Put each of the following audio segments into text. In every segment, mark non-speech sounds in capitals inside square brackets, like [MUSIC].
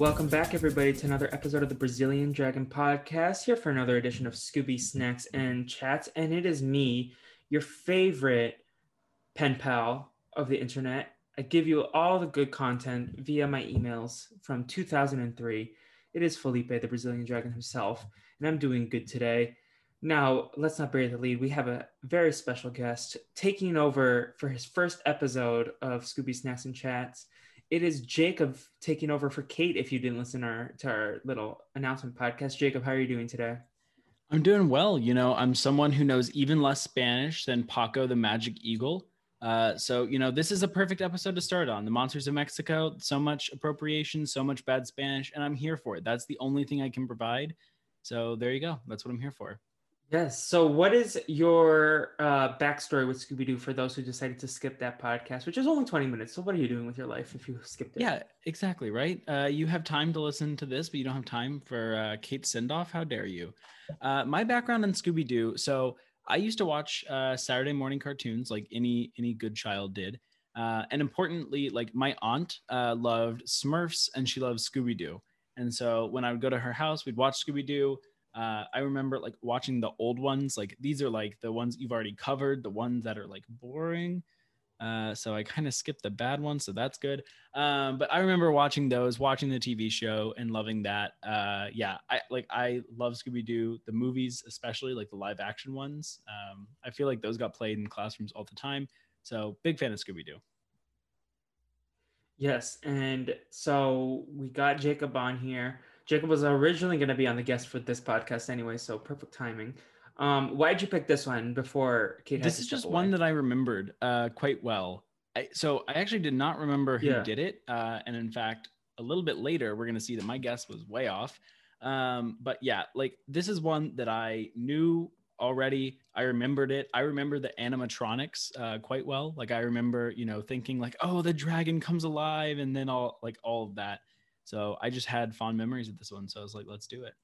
Welcome back, everybody, to another episode of the Brazilian Dragon Podcast. Here for another edition of Scooby Snacks and Chats. And it is me, your favorite pen pal of the internet. I give you all the good content via my emails from 2003. It is Felipe, the Brazilian Dragon himself, and I'm doing good today. Now, let's not bury the lead. We have a very special guest taking over for his first episode of Scooby Snacks and Chats it is Jacob taking over for Kate. If you didn't listen to our, to our little announcement podcast, Jacob, how are you doing today? I'm doing well. You know, I'm someone who knows even less Spanish than Paco the Magic Eagle. Uh, so, you know, this is a perfect episode to start on. The Monsters of Mexico, so much appropriation, so much bad Spanish, and I'm here for it. That's the only thing I can provide. So, there you go. That's what I'm here for. Yes. So, what is your uh, backstory with Scooby Doo for those who decided to skip that podcast, which is only 20 minutes? So, what are you doing with your life if you skipped it? Yeah, exactly. Right. Uh, you have time to listen to this, but you don't have time for uh, Kate Sendoff. How dare you? Uh, my background in Scooby Doo. So, I used to watch uh, Saturday morning cartoons like any any good child did. Uh, and importantly, like my aunt loved Smurfs and she loved Scooby Doo. And so when I would go to her house, we'd watch Scooby Doo uh, I remember like watching the old ones. Like these are like the ones you've already covered, the ones that are like boring. Uh, so I kind of skipped the bad ones, so that's good. Um, but I remember watching those, watching the TV show, and loving that. Uh, yeah, I like I love Scooby Doo, the movies, especially like the live action ones. Um, I feel like those got played in classrooms all the time. So big fan of Scooby Doo. Yes, and so we got Jacob on here. Jacob was originally going to be on the guest for this podcast anyway, so perfect timing. Um, why did you pick this one before Kate? This is just away? one that I remembered uh, quite well. I, so I actually did not remember who yeah. did it, uh, and in fact, a little bit later, we're going to see that my guess was way off. Um, but yeah, like this is one that I knew already. I remembered it. I remember the animatronics uh, quite well. Like I remember, you know, thinking like, oh, the dragon comes alive, and then all like all of that. So I just had fond memories of this one. So I was like, let's do it.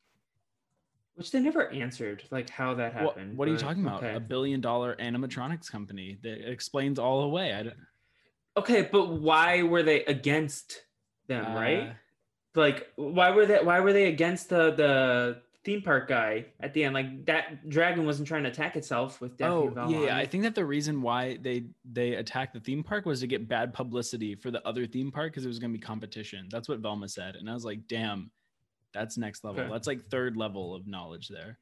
Which they never answered, like how that happened. What, what are you talking about? Okay. A billion dollar animatronics company that explains all away. I don't... Okay, but why were they against them, uh, right? Like, why were they? Why were they against the the theme park guy at the end. Like that dragon wasn't trying to attack itself with Daphne Oh yeah, I think that the reason why they they attacked the theme park was to get bad publicity for the other theme park because it was going to be competition. That's what Velma said, and I was like, damn, that's next level. Okay. That's like third level of knowledge there.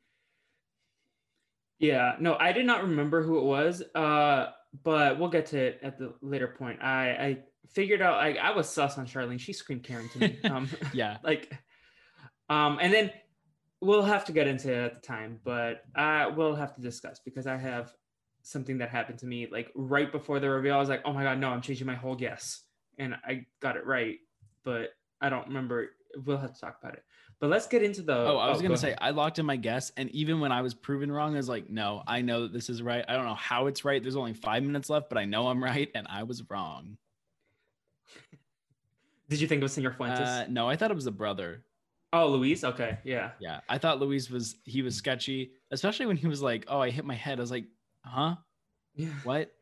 Yeah, no, I did not remember who it was, uh, but we'll get to it at the later point. I I figured out like I was sus on Charlene. She screamed Karen to me. [LAUGHS] Um, yeah, [LAUGHS] like, um, and then we'll have to get into it at the time, but I will have to discuss because I have something that happened to me like right before the reveal. I was like, oh my god, no, I'm changing my whole guess, and I got it right, but I don't remember. We'll have to talk about it. But let's get into the. Oh, I was oh, gonna go say ahead. I locked in my guess, and even when I was proven wrong, I was like, no, I know that this is right. I don't know how it's right. There's only five minutes left, but I know I'm right, and I was wrong. [LAUGHS] Did you think it was Senor Fuentes? Uh, no, I thought it was the brother. Oh, Luis. Okay, yeah. Yeah, I thought Luis was he was sketchy, especially when he was like, "Oh, I hit my head." I was like, "Huh? Yeah. What?"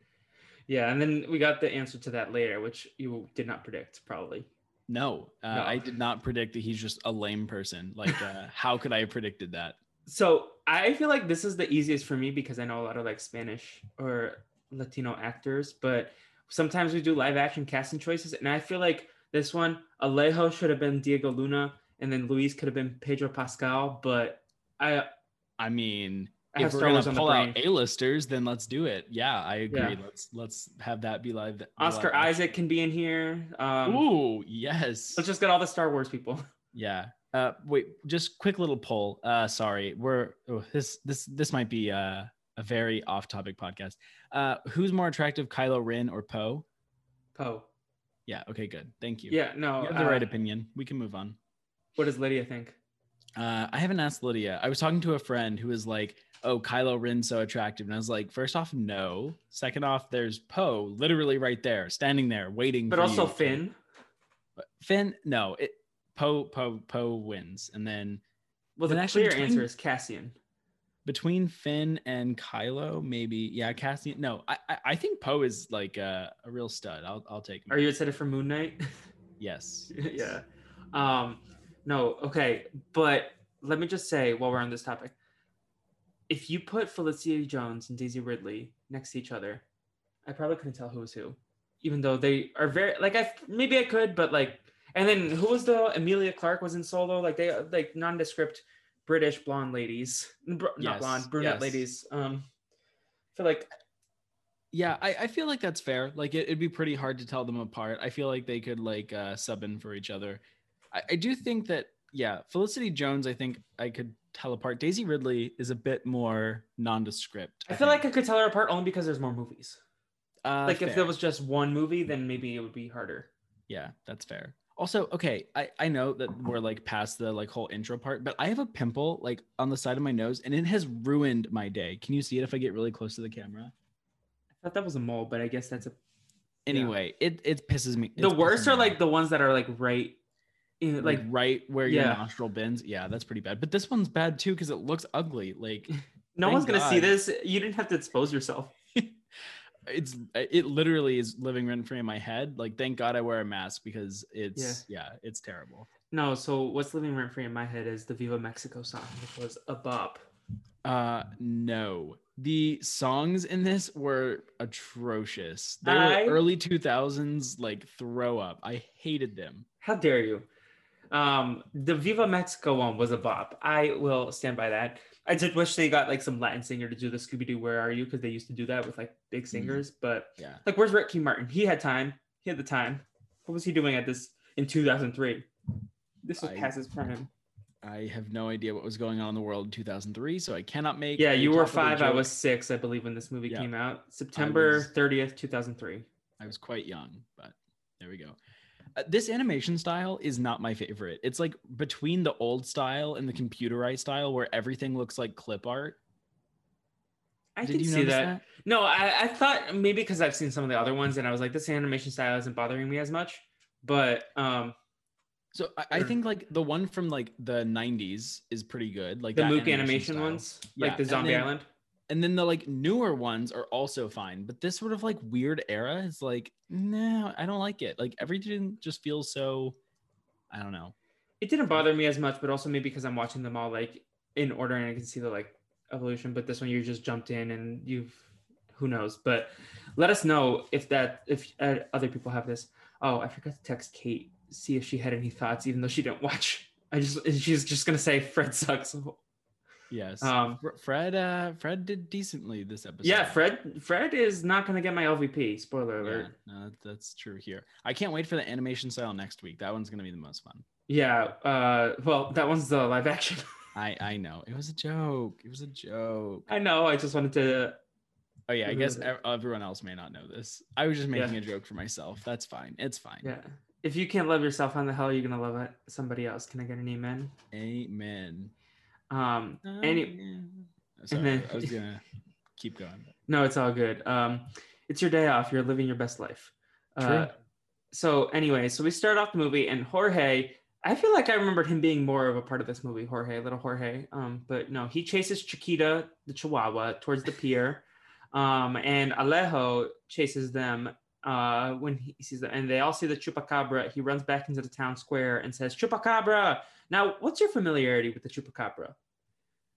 Yeah, and then we got the answer to that later, which you did not predict, probably. No, uh, no. I did not predict that he's just a lame person. Like, uh, [LAUGHS] how could I have predicted that? So I feel like this is the easiest for me because I know a lot of like Spanish or Latino actors, but sometimes we do live action casting choices, and I feel like this one Alejo should have been Diego Luna and then Luis could have been Pedro Pascal. But I, I mean, I if we're gonna pull out A-listers, then let's do it. Yeah, I agree. Yeah. Let's let's have that be live. Oscar live. Isaac can be in here. Um, Ooh, yes. let's just get all the Star Wars people. [LAUGHS] Yeah. Uh, wait, just quick little poll. Uh, sorry, we're oh, this this this might be uh, a very off-topic podcast. Uh, who's more attractive, Kylo Ren or Poe? Poe. Yeah. Okay. Good. Thank you. Yeah, no. You have the uh, right opinion. We can move on. What does Lydia think? Uh, I haven't asked Lydia. I was talking to a friend who was like, "Oh, Kylo Ren's so attractive," and I was like, first off, no. Second off, there's Poe, literally right there, standing there, waiting. But for also you Finn. But Finn, no. It Poe Poe Poe wins, and then Well, the actually clear between- answer is Cassian. between Finn and Kylo, maybe yeah, Cassian. No, I I, I think Poe is like a, a real stud. I'll I'll take him. Are you excited for Moon Knight? [LAUGHS] Yes. yeah. Um, no, okay. But let me just say while we're on this topic, if you put Felicity Jones and Daisy Ridley next to each other, I probably couldn't tell who was who, even though they are very like I maybe I could, but like, and then who was the Emilia Clarke was in Solo? Like they like nondescript British blonde ladies, Br- not blonde brunette yes. ladies. Um, I feel like Yeah, I, I feel like that's fair. Like it, it'd be pretty hard to tell them apart. I feel like they could like uh, sub in for each other. I, I do think that yeah, Felicity Jones. I think I could tell apart. Daisy Ridley is a bit more nondescript. I feel like I could tell her apart only because there's more movies. uh, like if there was just one movie, then maybe it would be harder. Yeah, that's fair. Also, okay, I, I know that we're like past the like whole intro part, but I have a pimple like on the side of my nose and it has ruined my day. Can you see it if I get really close to the camera? I thought that was a mole, but I guess that's a. Anyway, it it pisses me. The worst are like the ones that are like right, like, like right where your nostril bends. Yeah, that's pretty bad. But this one's bad too because it looks ugly. Like [LAUGHS] no one's gonna see this. You didn't have to expose yourself. [LAUGHS] it's it literally is living rent free in my head. Like thank God I wear a mask because it's yeah, it's terrible. No, so what's living rent free in my head is the Viva Mexico song, which was a bop. Uh no. The songs in this were atrocious. They I- were early 2000s like throw up. I hated them. How dare you? Um, the Viva Mexico one was a bop. I will stand by that. I did wish they got like some Latin singer to do the Scooby Doo Where Are You because they used to do that with like big singers. But Yeah. like, where's Ricky Martin? He had time. He had the time. What was he doing at this in 2003? This was I- past his prime. I have no idea what was going on in the world in 2003, so I cannot make Yeah, you were five. I was six, I believe, when this movie Yeah. came out. September was- 30th, 2003. I was quite young, but there we go. Uh, this animation style is not my favorite. It's like between the old style and the computerized style where everything looks like clip art. I Did you see that. that? No, I, I thought maybe because I've seen some of the other ones and I was like, this animation style isn't bothering me as much. But um, So I, I think like the one from like the 90s is pretty good. Like the Mook animation style. ones, Yeah, like the Zombie then- Island. And then the like newer ones are also fine, but this sort of like weird era is like, no, I don't like it. Like everything just feels so, I don't know. It didn't bother me as much, but also maybe because I'm watching them all like in order and I can see the like evolution. But this one, you just jumped in and you've who knows. But let us know if that if uh, other people have this. Oh, I forgot to text Kate see if she had any thoughts, even though she didn't watch. I just she's just gonna say Fred sucks. Yes. Um, Fred, uh, Fred did decently this episode. Yeah, Fred. Fred is not gonna get my LVP. Spoiler Yeah, alert. no, that's true here. I can't wait for the animation style next week. That one's gonna be the most fun. Yeah. Uh. Well, that one's the live action. [LAUGHS] I I know it was a joke. It was a joke. I know. I just wanted to. Oh yeah, I guess everyone else may not know this. I was just making a joke for myself. That's fine. It's fine. Yeah. If you can't love yourself, how the hell are you gonna love somebody else? Can I get an amen? Amen. Um. Any. Amen. Sorry, then- I was gonna [LAUGHS] keep going. No, it's all good. Um, it's your day off. You're living your best life. Uh, True. so anyway, so we start off the movie, and Jorge. I feel like I remembered him being more of a part of this movie, Jorge, little Jorge. Um, but no, he chases Chiquita, the Chihuahua, towards the pier, um, and Alejo chases them uh, when he sees them, and they all see the chupacabra. He runs back into the town square and says, "Chupacabra." Now, what's your familiarity with the chupacabra?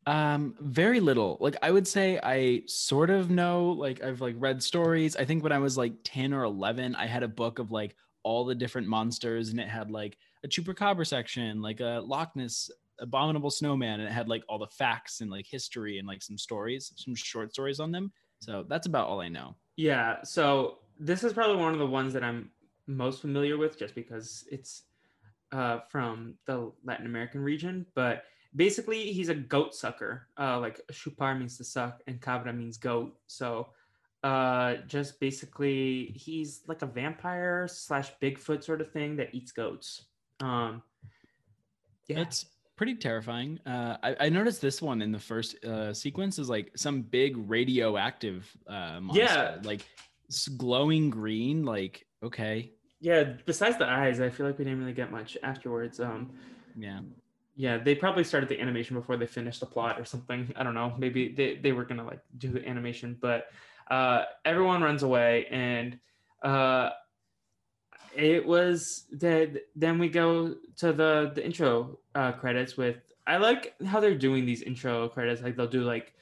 Um, very little. Like I would say I sort of know, like I've like read stories. I think when I was like 10 or 11, I had a book of like all the different monsters and it had like a chupacabra section, like a Loch Ness Abominable Snowman, and it had like all the facts and like history and like some stories, some short stories on them. So that's about all I know. Yeah. So this is probably one of the ones that I'm most familiar with, just because it's uh, from the Latin American region. But basically, he's a goat sucker. Uh, like chupar means to suck, and cabra means goat. So uh, just basically, he's like a vampire slash Bigfoot sort of thing that eats goats. Um, yeah. It's pretty terrifying. Uh, I, I, noticed this one in the first uh, sequence is like some big radioactive uh, monster. Yeah, like glowing green. Like okay. Yeah. Besides the eyes, I feel like we didn't really get much afterwards. Um, yeah. Yeah, they probably started the animation before they finished the plot or something. I don't know. Maybe they, they were gonna like do the animation, but uh, everyone runs away and uh, it was that then we go to the the intro uh, credits with I like how they're doing these intro credits like they'll do like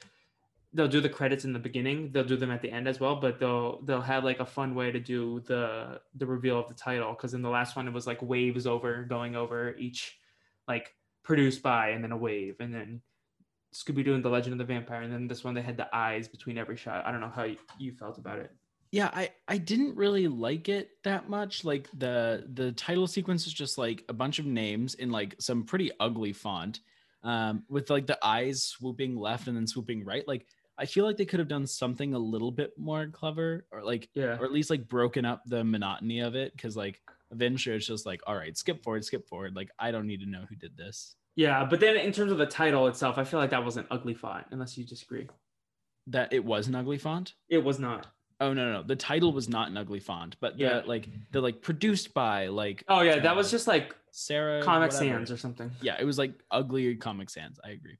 they'll do the credits in the beginning they'll do them at the end as well but they'll they'll have like a fun way to do the the reveal of the title because in the last one it was like waves over going over each like produced by and then a wave and then Scooby Doo and the Legend of the Vampire, and then this one they had the eyes between every shot. I don't know how you felt about it. Yeah i i didn't really like it that much. Like the the title sequence is just like a bunch of names in like some pretty ugly font um with like the eyes swooping left and then swooping right. Like i feel like they could have done something a little bit more clever or like yeah. or at least like broken up the monotony of it because like eventually it's just like all right skip forward skip forward like i don't need to know who did this yeah but then in terms of the title itself i feel like that was an ugly font unless you disagree that it was an ugly font it was not Oh no, no, the title was not an ugly font, but the yeah. like the like produced by like Oh yeah, that was just like Sarah Comic whatever. Sans or something. Yeah, it was like ugly Comic Sans. I agree.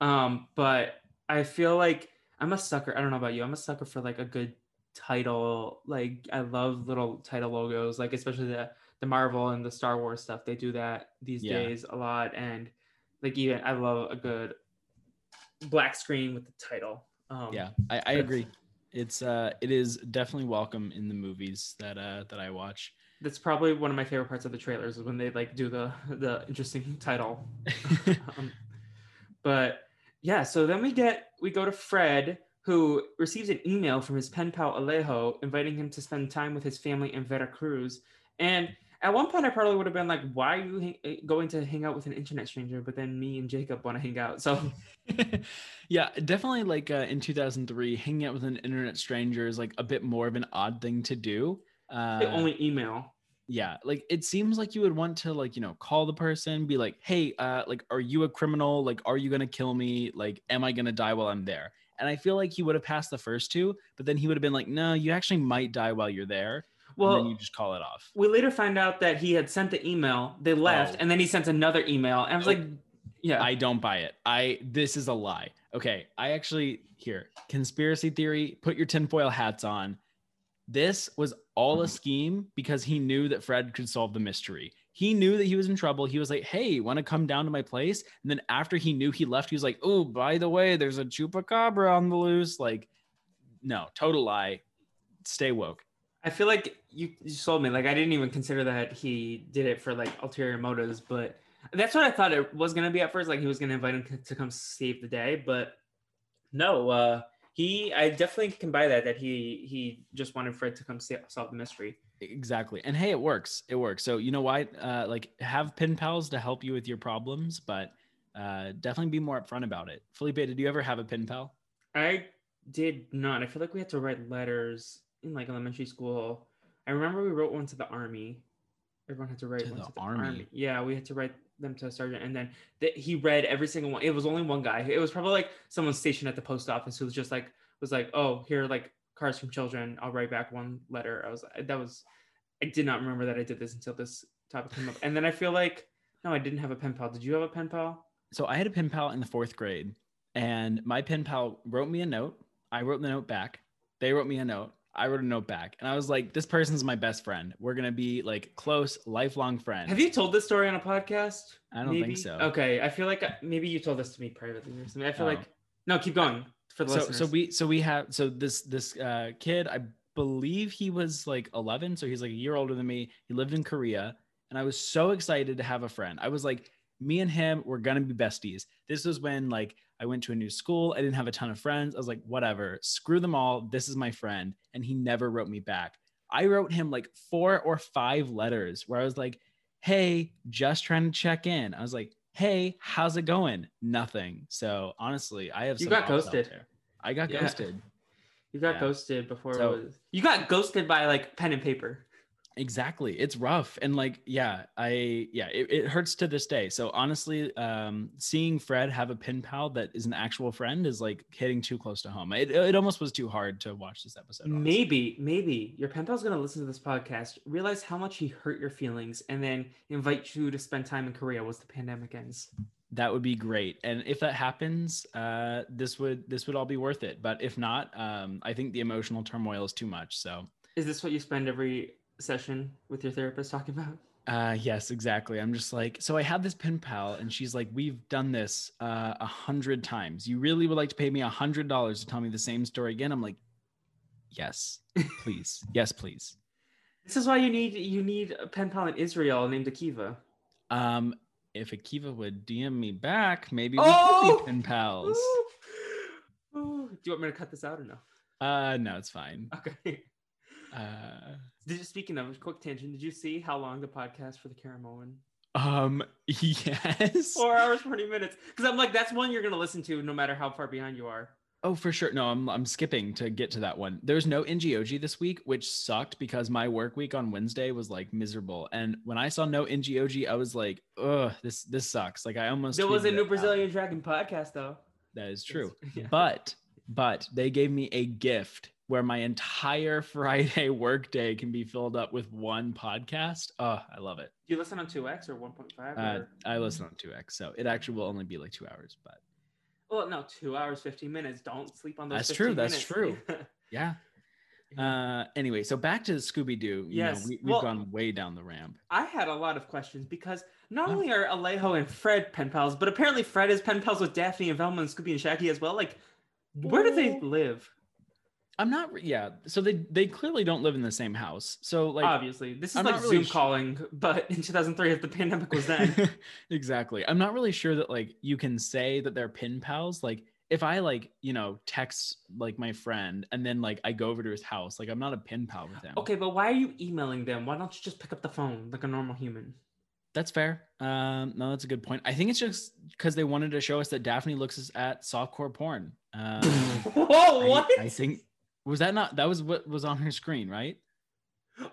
Um, but I feel like I'm a sucker. I don't know about you. I'm a sucker for like a good title. Like I love little title logos, like especially the the Marvel and the Star Wars stuff. They do that these yeah. days a lot, and like even I love a good black screen with the title. Um, yeah, I, I agree it's uh it is definitely welcome in the movies that uh that I watch. That's probably one of my favorite parts of the trailers is when they like do the the interesting [LAUGHS] title. [LAUGHS] um, but yeah, so then we get we go to Fred who receives an email from his pen pal Alejo inviting him to spend time with his family in Veracruz. And at one point, I probably would have been like, "Why are you eh, going to hang out with an internet stranger?" But then me and Jacob want to hang out, so [LAUGHS] yeah, definitely. Like uh, in 2003, hanging out with an internet stranger is like a bit more of an odd thing to do. Uh, they only email. Yeah, like it seems like you would want to like you know call the person, be like, "Hey, uh, like, are you a criminal? Like, are you gonna kill me? Like, am I gonna die while I'm there?" And I feel like he would have passed the first two, but then he would have been like, "No, you actually might die while you're there." well, and then you just call it off. We later find out that he had sent the email, they oh. left, oh. and then he sent another email. And I was like, oh. yeah. I don't buy it. I this is a lie. Okay. I actually here, conspiracy theory, put your tinfoil hats on. This was all a mm-hmm. scheme because he knew that Fred could solve the mystery. He knew that he was in trouble. He was like, "Hey, want to come down to my place?" And then after he knew he left, he was like, "Oh, by the way, there's a chupacabra on the loose." Like, no, total lie. Stay woke. I feel like you, you sold me. Like I didn't even consider that he did it for like ulterior motives, but that's what I thought it was gonna be at first. Like he was gonna invite him to come save the day, but no. Uh, he, I definitely can buy that. That he he just wanted Fred to come solve the mystery. Exactly, and hey, it works. It works. So you know why? Uh, like have pen pals to help you with your problems, but uh, definitely be more upfront about it. Felipe, did you ever have a pen pal? I did not. I feel like we had to write letters in like elementary school. I remember we wrote one to the army. Everyone had to write to one the to the army. army. Yeah, we had to write them to a sergeant, and then the, he read every single one. It was only one guy. It was probably like someone stationed at the post office who was just like was like, "Oh, here like cards from children. I'll write back one letter." I was that was I did not remember that I did this until this topic came up, and then I feel like no, I didn't have a pen pal. Did you have a pen pal? So I had a pen pal in the fourth grade, and my pen pal wrote me a note. I wrote the note back. They wrote me a note. I wrote a note back and I was like, this person's my best friend. We're going to be like close, lifelong friends. Have you told this story on a podcast? I don't maybe? think so. Okay. I feel like uh, maybe you told this to me privately or something. I feel oh. like, no, keep going for the so, listeners. So we, so we have, so this, this uh, kid, I believe he was like 11. So he's like a year older than me. He lived in Korea and I was so excited to have a friend. I was like, me and him, we're gonna be besties. This was when like I went to a new school. I didn't have a ton of friends. I was like, whatever, screw them all. This is my friend. And he never wrote me back. I wrote him like four or five letters where I was like, hey, just trying to check in. I was like, hey, how's it going? Nothing. So honestly, I have You some got ghosted. I got Yeah. ghosted. You got Yeah. ghosted before So- it was. You got ghosted by like pen and paper. Exactly. It's rough. And like, yeah, I, yeah, it, it hurts to this day. So honestly, um, seeing Fred have a pen pal that is an actual friend is like hitting too close to home. It, it almost was too hard to watch this episode. honestly. Maybe, maybe your pen pal's gonna listen to this podcast, realize how much he hurt your feelings, and then invite you to spend time in Korea once the pandemic ends. That would be great. And if that happens, uh, this would, this would all be worth it. But if not, um, I think the emotional turmoil is too much. So Is this what you spend every session with your therapist talking about? Uh, yes, exactly. I'm just like, so I have this pen pal, and she's like, we've done this uh, a hundred times. You really would like to pay me a hundred dollars to tell me the same story again? I'm like, yes, please, [LAUGHS] yes, please. This is why you need you need a pen pal in Israel named Akiva. Um, if Akiva would DM me back, maybe we Oh! could be pen pals. Ooh. [LAUGHS] Ooh. Do you want me to cut this out or no? Uh, no, it's fine. Okay. Uh, Did you, speaking of quick tangent, did you see how long the podcast for the Karen Moen? um, [LAUGHS] yes. Four hours, 40 minutes. Because I'm like, that's one you're gonna listen to no matter how far behind you are. Oh, for sure. No, I'm I'm skipping to get to that one. There's no NGOG this week, which sucked because my work week on Wednesday was like miserable. And when I saw no NGOG, I was like, ugh, this this sucks. Like I almost There was a new out. Brazilian Dragon podcast though. That is true. [LAUGHS] Yeah. But but they gave me a gift where my entire [LAUGHS] Friday workday can be filled up with one podcast. Oh, I love it. Do you listen on 2x or 1.5? Uh. I listen on 2x, so it actually will only be like two hours, but Well, no, two hours, 15 minutes. Don't sleep on those. That's 15 true, that's minutes. true. [LAUGHS] yeah. Uh, anyway, so back to Scooby Doo. Yes, know, we, we've well- gone way down the ramp. I had a lot of questions because not Oh. only are Alejo and Fred pen pals, but apparently Fred is pen pals with Daphne and Velma and Scooby and Shaggy as well. Like, where do they live? I'm not. Yeah. So they they clearly don't live in the same house. So like Obviously, this is I'm like not really Zoom sh- calling, but in 2003, if the pandemic was then. [LAUGHS] exactly. I'm not really sure that like you can say that they're pin pals. Like if I like you know text like my friend and then like I go over to his house, like I'm not a pin pal with him. okay, but why are you emailing them? Why don't you just pick up the phone like a normal human? That's fair. Um, no, that's a good point. I think it's just because they wanted to show us that Daphne looks at softcore porn. Um, [LAUGHS] Whoa, I- what? I, think was that not that was what was on her screen, right?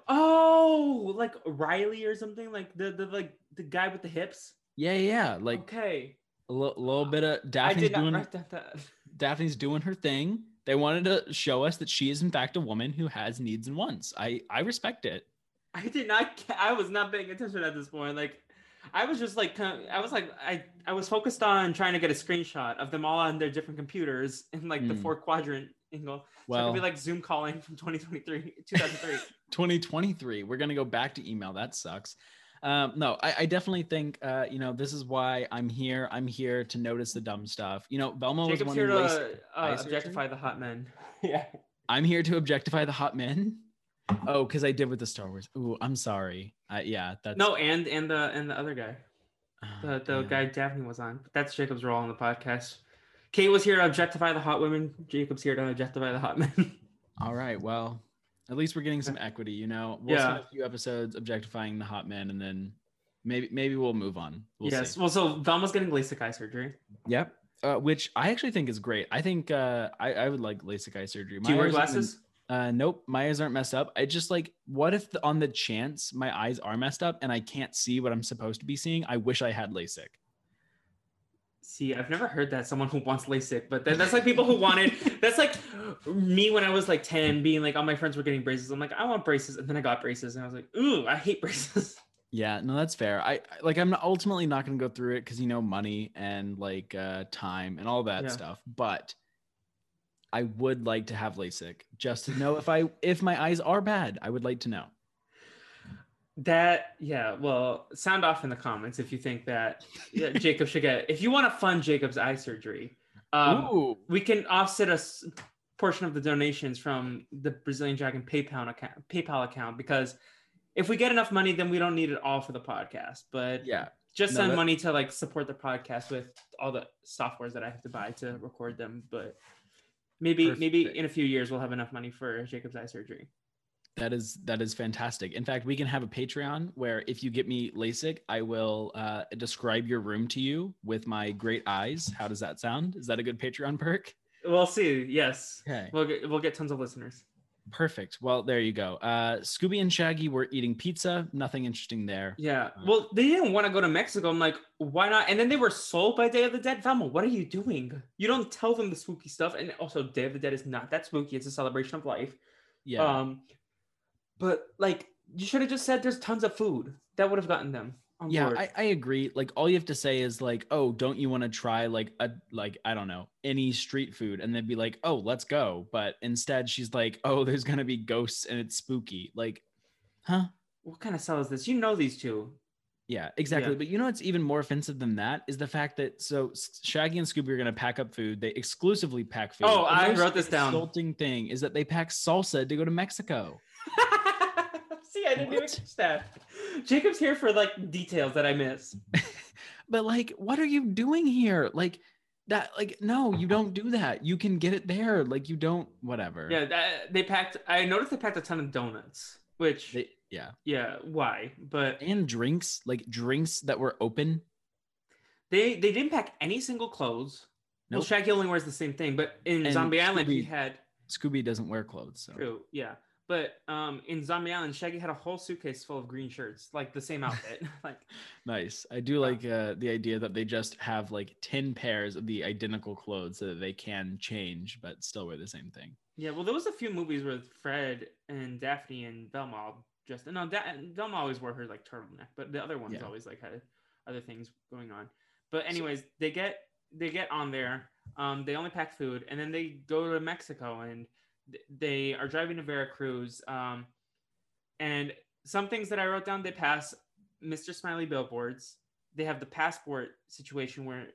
Oh, like Riley or something, like the the like the guy with the hips. Yeah, yeah. Like okay, a little bit of I Daphne's did not doing that. that. [LAUGHS] Daphne's doing her thing. They wanted to show us that she is in fact a woman who has needs and wants. I I respect it. I did not. I was not paying attention at this point. Like, I was just like, I was like, I I was focused on trying to get a screenshot of them all on their different computers in like the Hmm. four quadrant angle. So I Well, could be like Zoom calling from 2023, 2003. [LAUGHS] 2023. We're gonna go back to email. That sucks. Um, no, I, I definitely think uh, you know this is why I'm here. I'm here to notice the dumb stuff. You know, Velma was the Jacob's one here who laced- to uh, objectify the hot men. [LAUGHS] yeah. I'm here to objectify the hot men. Oh, because I did with the Star Wars. Ooh, I'm sorry. Uh, yeah, that's No, and and the and the other guy, Oh, the the damn. guy Daphne was on. That's Jacob's role on the podcast. Kate was here to objectify the hot women. Jacob's here to objectify the hot men. [LAUGHS] All right. Well, at least we're getting some equity. You know, we'll Yeah. spend a few episodes objectifying the hot men, and then maybe maybe we'll move on. We'll yes. see. Well, so Velma's getting LASIK eye surgery. Yep. Uh, which I actually think is great. I think uh, I, I would like LASIK eye surgery. Do you wear eyes aren't even- glasses? Uh, nope, my eyes aren't messed up. I just like, what if the, on the chance my eyes are messed up and I can't see what I'm supposed to be seeing? I wish I had LASIK. See, I've never heard that someone who wants LASIK, but then that's like people who wanted. [LAUGHS] That's like me when I was like ten, being like, all my friends were getting braces. I'm like, I want braces, and then I got braces, and I was like, ooh, I hate braces. [LAUGHS] Yeah, no, that's fair. I like. I'm ultimately not going to go through it because you know money and like uh, time and all that Yeah. stuff. But I would like to have LASIK just to know if I if my eyes are bad. I would like to know. That yeah, well, sound off in the comments if you think that yeah, [LAUGHS] Jacob should get. If you want to fund Jacob's eye surgery, um, we can offset a s- portion of the donations from the Brazilian Dragon PayPal account, PayPal account because if we get enough money, then we don't need it all for the podcast. But yeah. just No, send that- money to like support the podcast with all the softwares that I have to buy to record them. But maybe maybe in a few years we'll have enough money for Jacob's eye surgery. That is that is fantastic. In fact, we can have a Patreon where if you get me LASIK, I will uh, describe your room to you with my great eyes. How does that sound? Is that a good Patreon perk? We'll see. Yes, Okay, we'll get we'll get tons of listeners. perfect. Well, there you go. Uh, Scooby and Shaggy were eating pizza. Nothing interesting there. Yeah. Uh, Well, they didn't want to go to Mexico. I'm like, why not? And then they were sold by Day of the Dead. Velma, what are you doing? You don't tell them the spooky stuff. And also, Day of the Dead is not that spooky. It's a celebration of life. Yeah, Um, but like, you should have just said there's tons of food. That would have gotten them on yeah, board. I, I agree. Like all you have to say is like, oh, don't you want to try like a like I don't know any street food, and they'd be like, oh, let's go. But instead, she's like, oh, [LAUGHS] there's gonna be ghosts and it's spooky. Like, huh? what kind of sell is this? You know these two. Yeah, exactly. Yeah. But you know what's even more offensive than that is the fact that so Shaggy and Scooby are going to pack up food. They exclusively pack food. Oh, The I wrote this down. Insulting thing is that they pack salsa to go to Mexico. [LAUGHS] See, I didn't even What? catch that. Jacob's here for like details that I miss. [LAUGHS] But like, what are you doing here? Like that? Like, no, you don't do that. You can get it there. Like, you don't. Whatever. Yeah, that, they packed. I noticed they packed a ton of donuts, which They, yeah. yeah, why? But And drinks, like drinks that were open. they they didn't pack any single clothes. Well, Nope. Shaggy only wears the same thing, but in And Zombie Island he had Scooby doesn't wear clothes. So. true, yeah. But um, in Zombie Island, Shaggy had a whole suitcase full of green shirts, like the same outfit. [LAUGHS] like Nice. I do like uh, the idea that they just have like 10 pairs of the identical clothes so that they can change but still wear the same thing. Yeah, well, there was a few movies with Fred and Daphne and Velma just no, da- Velma always wore her like turtleneck, but the other ones Yeah. always like had other things going on. But anyways, they get they get on there. Um, they only pack food, and then they go to Mexico, and they are driving to Veracruz. Um, and some things that I wrote down, they pass Mr. Smiley billboards. They have the passport situation where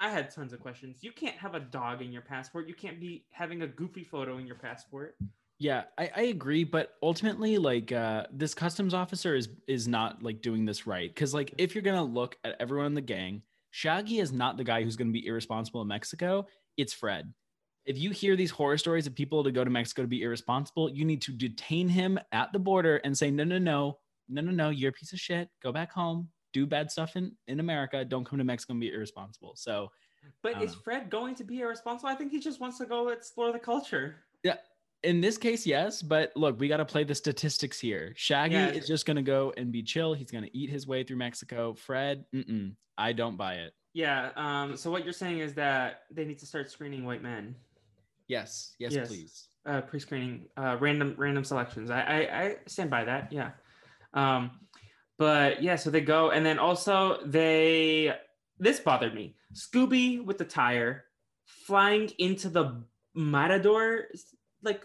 I had tons of questions. You can't have a dog in your passport. You can't be having a goofy photo in your passport. Yeah, I, I agree, but ultimately, like uh, this customs officer is is not like doing this right because like if you're gonna look at everyone in the gang, Shaggy is not the guy who's gonna be irresponsible in Mexico. It's Fred. If you hear these horror stories of people to go to Mexico to be irresponsible, you need to detain him at the border and say, no, no, no, no, no, no, you're a piece of shit. Go back home, do bad stuff in in America. Don't come to Mexico and be irresponsible. So But is know. Fred going to be irresponsible? I think he just wants to go explore the culture. Yeah. In this case, yes, but look, we got to play the statistics here. Shaggy Yeah. is just going to go and be chill. He's going to eat his way through Mexico. Fred, mm-mm, I don't buy it. Yeah. Um. So what you're saying is that they need to start screening white men, Yes, yes, Yes. please. uh, pre-screening, uh, random random selections. I, I I stand by that. Yeah. Um. But yeah, so they go, and then also they. This bothered me. Scooby with the tire flying into the Matador like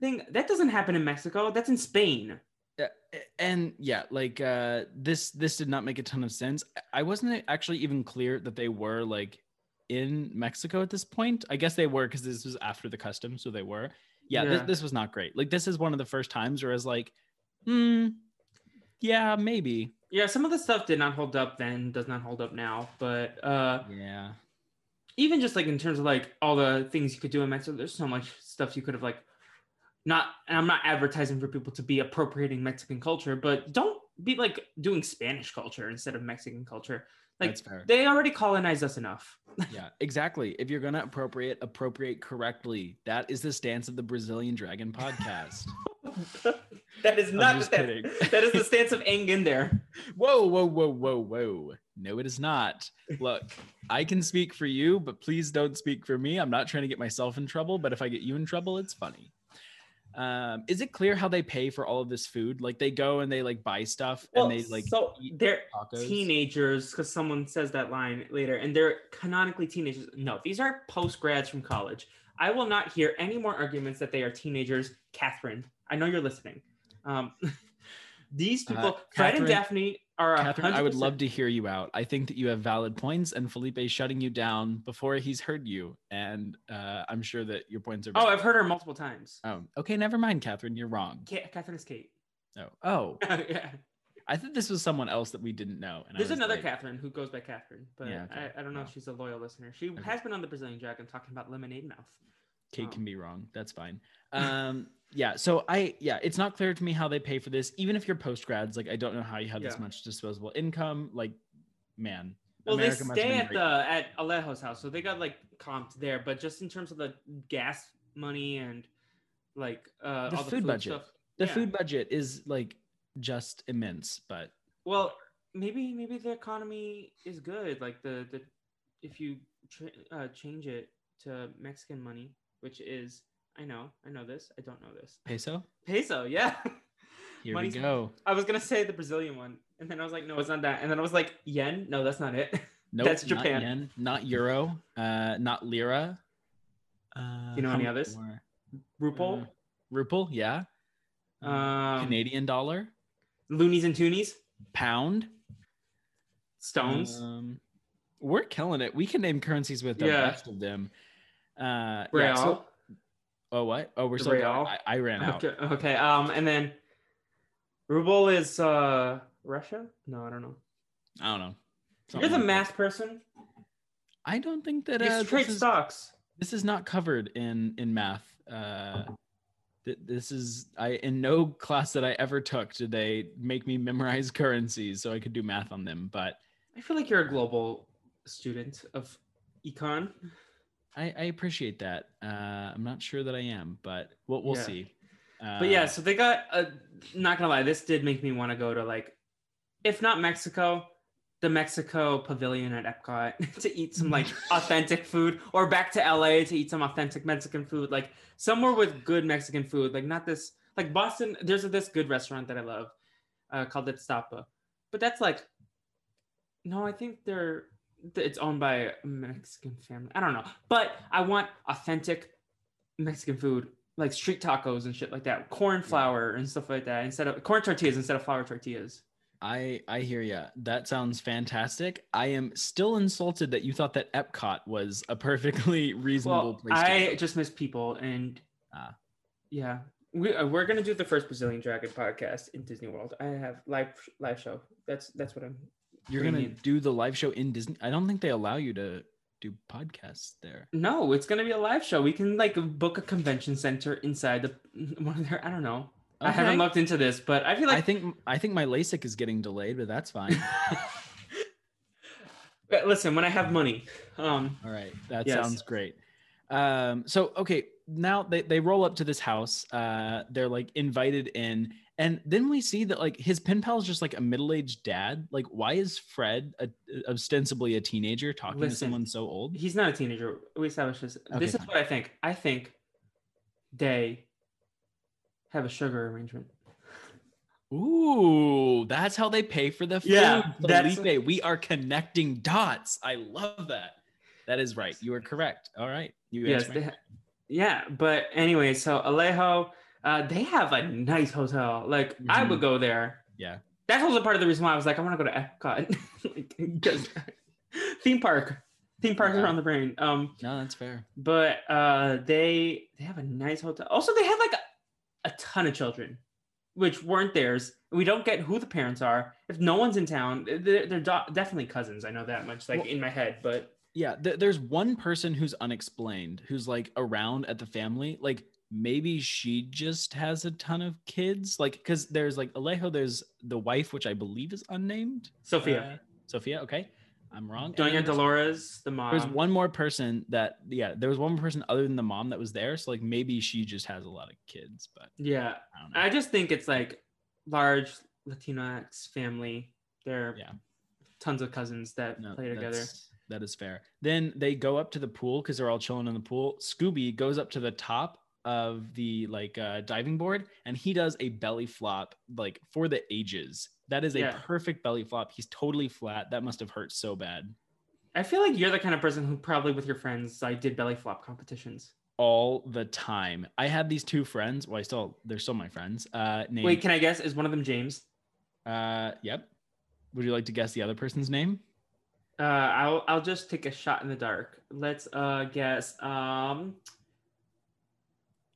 thing. That doesn't happen in Mexico. That's in Spain. A- and yeah, like uh, this this did not make a ton of sense. I wasn't actually even clear that they were like in Mexico at this point. I guess they were because this was after the customs, so they were. Yeah, This, this was not great. Like this is one of the first times where I was like, hmm, yeah, maybe. Yeah, some of the stuff did not hold up then, does not hold up now. But uh Yeah. even just like in terms of like all the things you could do in Mexico, there's so much stuff you could have like not and I'm not advertising for people to be appropriating Mexican culture, but don't be like doing Spanish culture instead of Mexican culture. Like they already colonized us enough. [LAUGHS] yeah, exactly. If you're gonna appropriate, appropriate correctly. That is the stance of the Brazilian Dragon [LAUGHS] podcast. [LAUGHS] that is not just that, kidding. that is the stance of Aang in there. whoa, whoa, whoa, whoa, whoa. No, it is not. Look, I can speak for you, but please don't speak for me. I'm not trying to get myself in trouble, but if I get you in trouble, it's funny. Um, is it clear how they pay for all of this food? Like they go and they like buy stuff and they like so they're tacos? teenagers because someone says that line later and they're canonically teenagers. No these are post grads from college. I will not hear any more arguments that they are teenagers. Catherine i know you're listening. Um, [LAUGHS] these Uh, people fred and Catherine- daphne are a Catherine, I would love to hear you out. I think that you have valid points, and Felipe is shutting you down before he's heard you. And uh, I'm sure that your points are. oh i've heard her multiple times Oh, okay. Never mind, Catherine. You're wrong. Ka- catherine is kate Oh, oh. [LAUGHS] yeah. I thought this was someone else that we didn't know. And There's another like, Catherine who goes by Catherine, but Yeah, okay. I, I don't know if Oh. she's a loyal listener. She Okay. has been on the Brazilian Dragon talking about lemonade mouth. Kate Um, can be wrong. That's fine. Um, [LAUGHS] yeah. So I, yeah, it's not clear to me how they pay for this. Even if you're post grads, like I don't know how you have this much disposable income. Like, man. Well, America they stay at great. the at Alejo's house, so they got like comped there. But just in terms of the gas money and like uh, The all the food food budget. stuff, the yeah. food budget is like just immense, but Well, maybe maybe the economy is good. Like the the if you tra- uh, change it to Mexican money, which is I know I know this. I don't know this. peso. Peso, yeah. [LAUGHS] Here Money's- we go. I was gonna say the Brazilian one, and then I was like, no, it's not that. And then I was like, yen? No, that's not it. [LAUGHS] Nope, That's not Japan. yen, not euro, uh, not lira. Uh, you know any others? more? Ruple, Uh, Ruple, yeah. um, Canadian dollar, loonies and toonies, pound, stones. Um, we're killing it. We can name currencies with the Yeah. best of them. Uh, Real. yeah, so- oh, what? Oh, we're The still real. I, I ran out. okay, okay. Um, and then ruble is uh Russia. No, I don't know. I don't know. You're the like that. math person. I don't think that uh, trade this, is, stocks. this is not covered in in math. Uh, th- this is I in no class that I ever took did they make me memorize [LAUGHS] currencies so I could do math on them. But I feel like you're a global student of econ. I, I appreciate that. Uh, I'm not sure that I am, but we'll we'll Yeah. see. Uh, But yeah, so they got. Uh, not gonna lie, this did make me want to go to like, if not Mexico, the Mexico Pavilion at Epcot [LAUGHS] to eat some like [LAUGHS] authentic food, or back to LA to eat some authentic Mexican food, like somewhere with good Mexican food, like not this like Boston. There's this good restaurant that I love, uh, called Estapa, but that's like, no, I think they're it's owned by a Mexican family. I don't know, but I want authentic Mexican food, like street tacos and shit like that, corn flour and stuff like that, instead of corn tortillas instead of flour tortillas. I I hear ya. That sounds fantastic. I am still insulted that you thought that Epcot was a perfectly [LAUGHS] reasonable Well, place. to I go. just miss people, and Ah. yeah, we uh, we're gonna do the first Brazilian Dragon podcast in Disney World. I have live live show. That's that's what I'm. You're gonna do the live show in Disney. I don't think they allow you to do podcasts there. No, it's gonna be a live show. We can like book a convention center inside the [LAUGHS] one of their. I don't know. I haven't looked into this, but I feel like I think I think my LASIK is getting delayed, but that's fine. [LAUGHS] [LAUGHS] But Listen, when I have money, um, All right, that Yes. sounds great. Um, so okay, now they, they roll up to this house. Uh, they're like invited in, and then we see that like his pen pal is just like a middle aged dad. Like, why is Fred a, ostensibly a teenager talking to someone so old? he's not a teenager. We established this. Okay, this is what I think. I think they have a sugar arrangement. Ooh, that's how they pay for the food. Yeah, Felipe. We are connecting dots. I love that. That is right. You are correct. All right. You yes, they ha- yeah. But anyway, so Alejo, uh, they have a nice hotel. Like I would Mhm. go there. Yeah. That's also part of the reason why I was like, I want to go to Epcot, [LAUGHS] like, because [LAUGHS] theme park, theme park Yeah. around the brain. Um, No, that's fair. but uh, they they have a nice hotel. Also, they had like a, a ton of children, which weren't theirs. We don't get who the parents are. If no one's in town, they're, they're do- definitely cousins. I know that much, like Well- in my head. But Yeah, th- there's one person who's unexplained, who's like around at the family. Like maybe she just has a ton of kids. Like because there's like Alejo, there's the wife, which I believe is unnamed. Sophia, Uh, Sophia. Okay, I'm wrong. Doña Dolores, the mom. There's one more person that yeah, there was one more person other than the mom that was there. So like maybe she just has a lot of kids, but Yeah, I don't know. I just think it's like large Latinx family. there are Yeah. tons of cousins that No, play together. That's- fair. Then they go up to the pool because they're all chilling in the pool. Scooby goes up to the top of the like uh, diving board and he does a belly flop like for the ages. That is a Yeah. perfect belly flop. He's totally flat. That must have hurt so bad. I feel like you're the kind of person who probably with your friends like did belly flop competitions. All the time. I had these two friends. Well, I still they're still my friends. Uh named Wait, can I guess? Is one of them James? uh yep. Would you like to guess the other person's name? Uh, I'll I'll just take a shot in the dark. Let's uh guess. Um,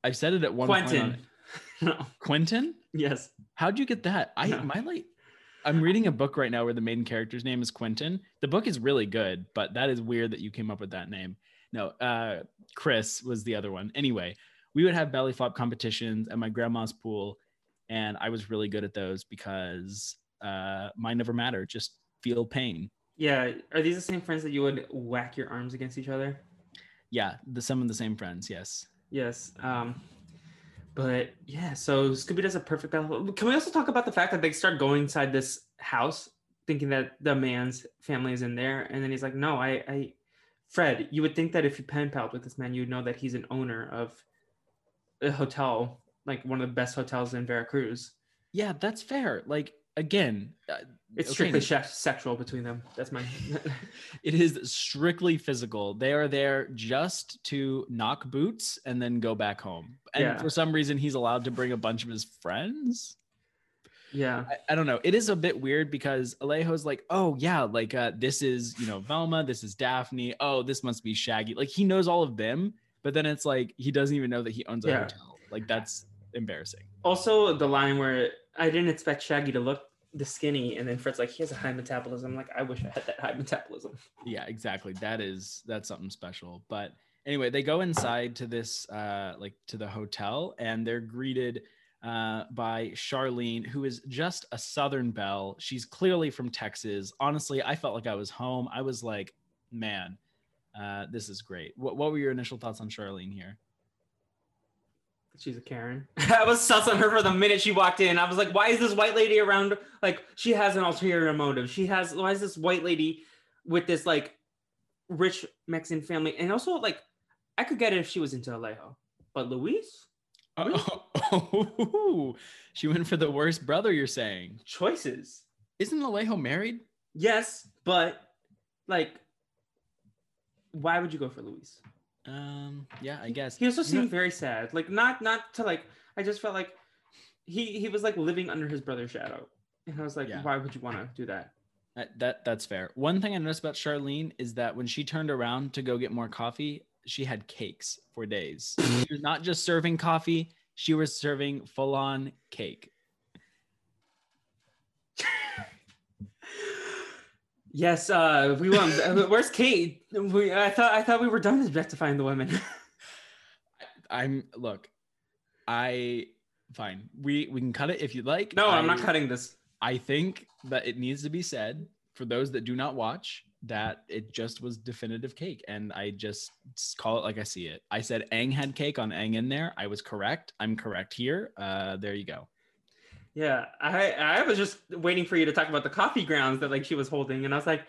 I've said it at one point. Quentin. on- [LAUGHS] no. Quentin? Yes. How'd you get that? I No. my like I'm reading a book right now where the main character's name is Quentin. The book is really good, but that is weird that you came up with that name. No, uh, Chris was the other one. Anyway, we would have belly flop competitions at my grandma's pool, and I was really good at those because uh, mine never mattered. Just feel pain. Yeah. Are these the same friends that you would whack your arms against each other? Yeah, the some of the same friends. Yes. Yes. Um, but yeah, so Scooby does a perfect battle. Can we also talk about the fact that they start going inside this house thinking that the man's family is in there? And then he's like, no, I, I, Fred, you would think that if you pen palled with this man, you'd know that he's an owner of a hotel, like one of the best hotels in Veracruz. Yeah, that's fair. Like again, uh, It's okay, strictly se- sexual between them. That's my. [LAUGHS] [LAUGHS] it is strictly physical. They are there just to knock boots and then go back home. And Yeah. for some reason, he's allowed to bring a bunch of his friends. yeah. I, I don't know. It is a bit weird because Alejo's like, oh yeah, like uh, this is you know Velma, this is Daphne. Oh, this must be Shaggy. Like he knows all of them, but then it's like he doesn't even know that he owns a Yeah. hotel. Like that's embarrassing. Also, the line where I didn't expect Shaggy to look the skinny, and then Fred's like, he has a high metabolism. Like, I wish I had that high metabolism. Yeah, exactly. That is that's something special. But anyway, they go inside to this uh like to the hotel and they're greeted uh by Charlene, who is just a southern belle. She's clearly from Texas. Honestly, I felt like I was home. I was like, man, uh this is great. What what were your initial thoughts on Charlene here? She's a Karen. [LAUGHS] I was sus on her for the minute she walked in. I was like, why is this white lady around? Like, she has an ulterior motive. She has, why is this white lady with this like rich Mexican family? And also, like, I could get it if she was into Alejo, but Luis? Oh, [LAUGHS] she went for the worst brother, you're saying. Choices. Isn't Alejo married? Yes, but like, why would you go for Luis? Um, yeah, I guess. He also seemed very sad. Like, not not to like. I just felt like he he was like living under his brother's shadow, and I was like, Yeah. why would you want to do that? That, that that's fair. One thing I noticed about Charlene is that when she turned around to go get more coffee, she had cakes for days. she was not just serving coffee; she was serving full-on cake. Yes, uh, we went. uh, Where's Kate? We, I thought I thought we were done objectifying the women. [LAUGHS] I'm look, I fine. We we can cut it if you'd like. no, I'm not cutting this. I think that it needs to be said for those that do not watch that it just was definitive cake, and I just call it like I see it. I said Aang had cake on Aang in there. I was correct. I'm correct here. Uh, there you go. Yeah, I I was just waiting for you to talk about the coffee grounds that like she was holding, and I was like,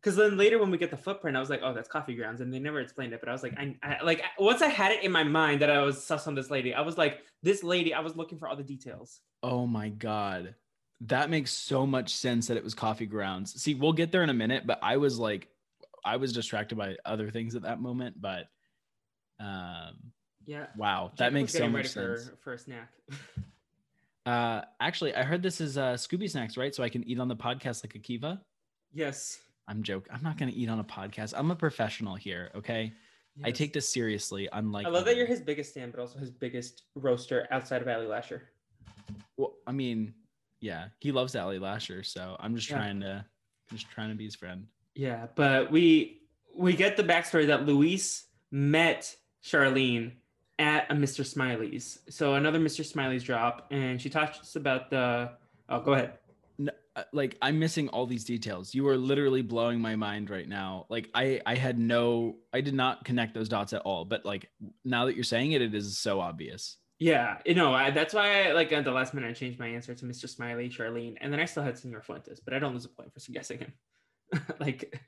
because then later when we get the footprint, I was like, oh, that's coffee grounds, and they never explained it. But I was like, I, I like once I had it in my mind that I was sus on this lady, I was like, this lady. I was looking for all the details. Oh my god. That makes so much sense that it was coffee grounds. See, we'll get there in a minute, but I was like I was distracted by other things at that moment, but um Yeah, wow, that makes so much ready sense. for for a snack. [LAUGHS] Uh actually, I heard this is uh Scooby snacks, right? So I can eat on the podcast like Akiva. yes. I'm joking. I'm not going to eat on a podcast. I'm a professional here, okay? I take this seriously unlike I love that you're his biggest fan, but also his biggest roaster outside of Ali Lasher. Well, I mean, yeah, he loves Ali Lasher, so I'm just Yeah. trying to I'm just trying to be his friend. Yeah, but we we get the backstory that Luis met Charlene at a Mr. Smiley's. So another Mr. Smiley's drop, and she talks about the. Oh, go ahead. uh, like I'm missing all these details. You are literally blowing my mind right now. Like I I had no I did not connect those dots at all. But like now that you're saying it, it is so obvious. Yeah, you know, I, that's why I, like at the last minute I changed my answer to Mr. Smiley, Charlene, and then I still had Senor Fuentes, but I don't lose a point for guessing him. [LAUGHS] like,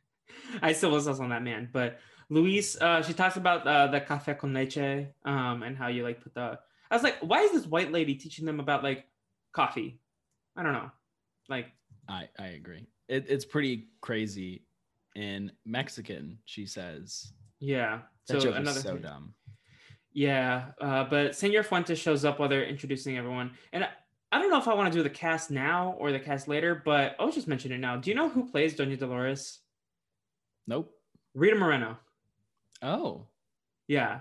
I still was also on that man. But Luis, uh, she talks about uh, the cafe con leche, um, and how you like put the. I was like, why is this white lady teaching them about like coffee? I don't know. Like, I I agree. It, it's pretty crazy. In Mexican, she says. yeah. That so another is so thing. dumb. Yeah, uh, but Senor Fuentes shows up while they're introducing everyone, and I, I don't know if I want to do the cast now or the cast later, but I'll just mention it now. Do you know who plays Doña Dolores? Nope. Rita Moreno. Oh Yeah,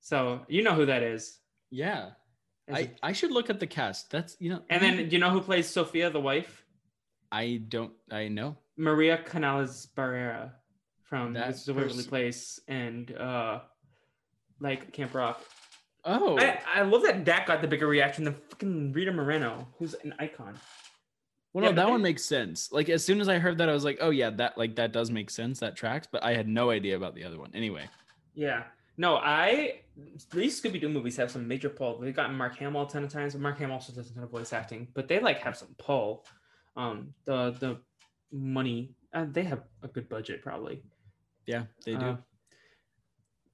so you know who that is. yeah. As I a- I should look at the cast. That's you know. and then do you know who plays Sophia, the wife? I don't. I know. Maria Canales Barrera from That This is a Waverly. Place and uh like Camp Rock. Oh, I, I love that that got the bigger reaction than fucking Rita Moreno, who's an icon. Well, yeah, no, that one makes sense. Like as soon as I heard that, I was like, oh yeah, that like that does make sense. That tracks. But I had no idea about the other one. Anyway, Yeah. No, I these Scooby Doo movies have some major pull. They've gotten Mark Hamill a ton of times, but Mark Hamill also does a ton of voice acting. But they like have some pull. Um, the the money uh, they have a good budget probably. yeah, they do. Uh,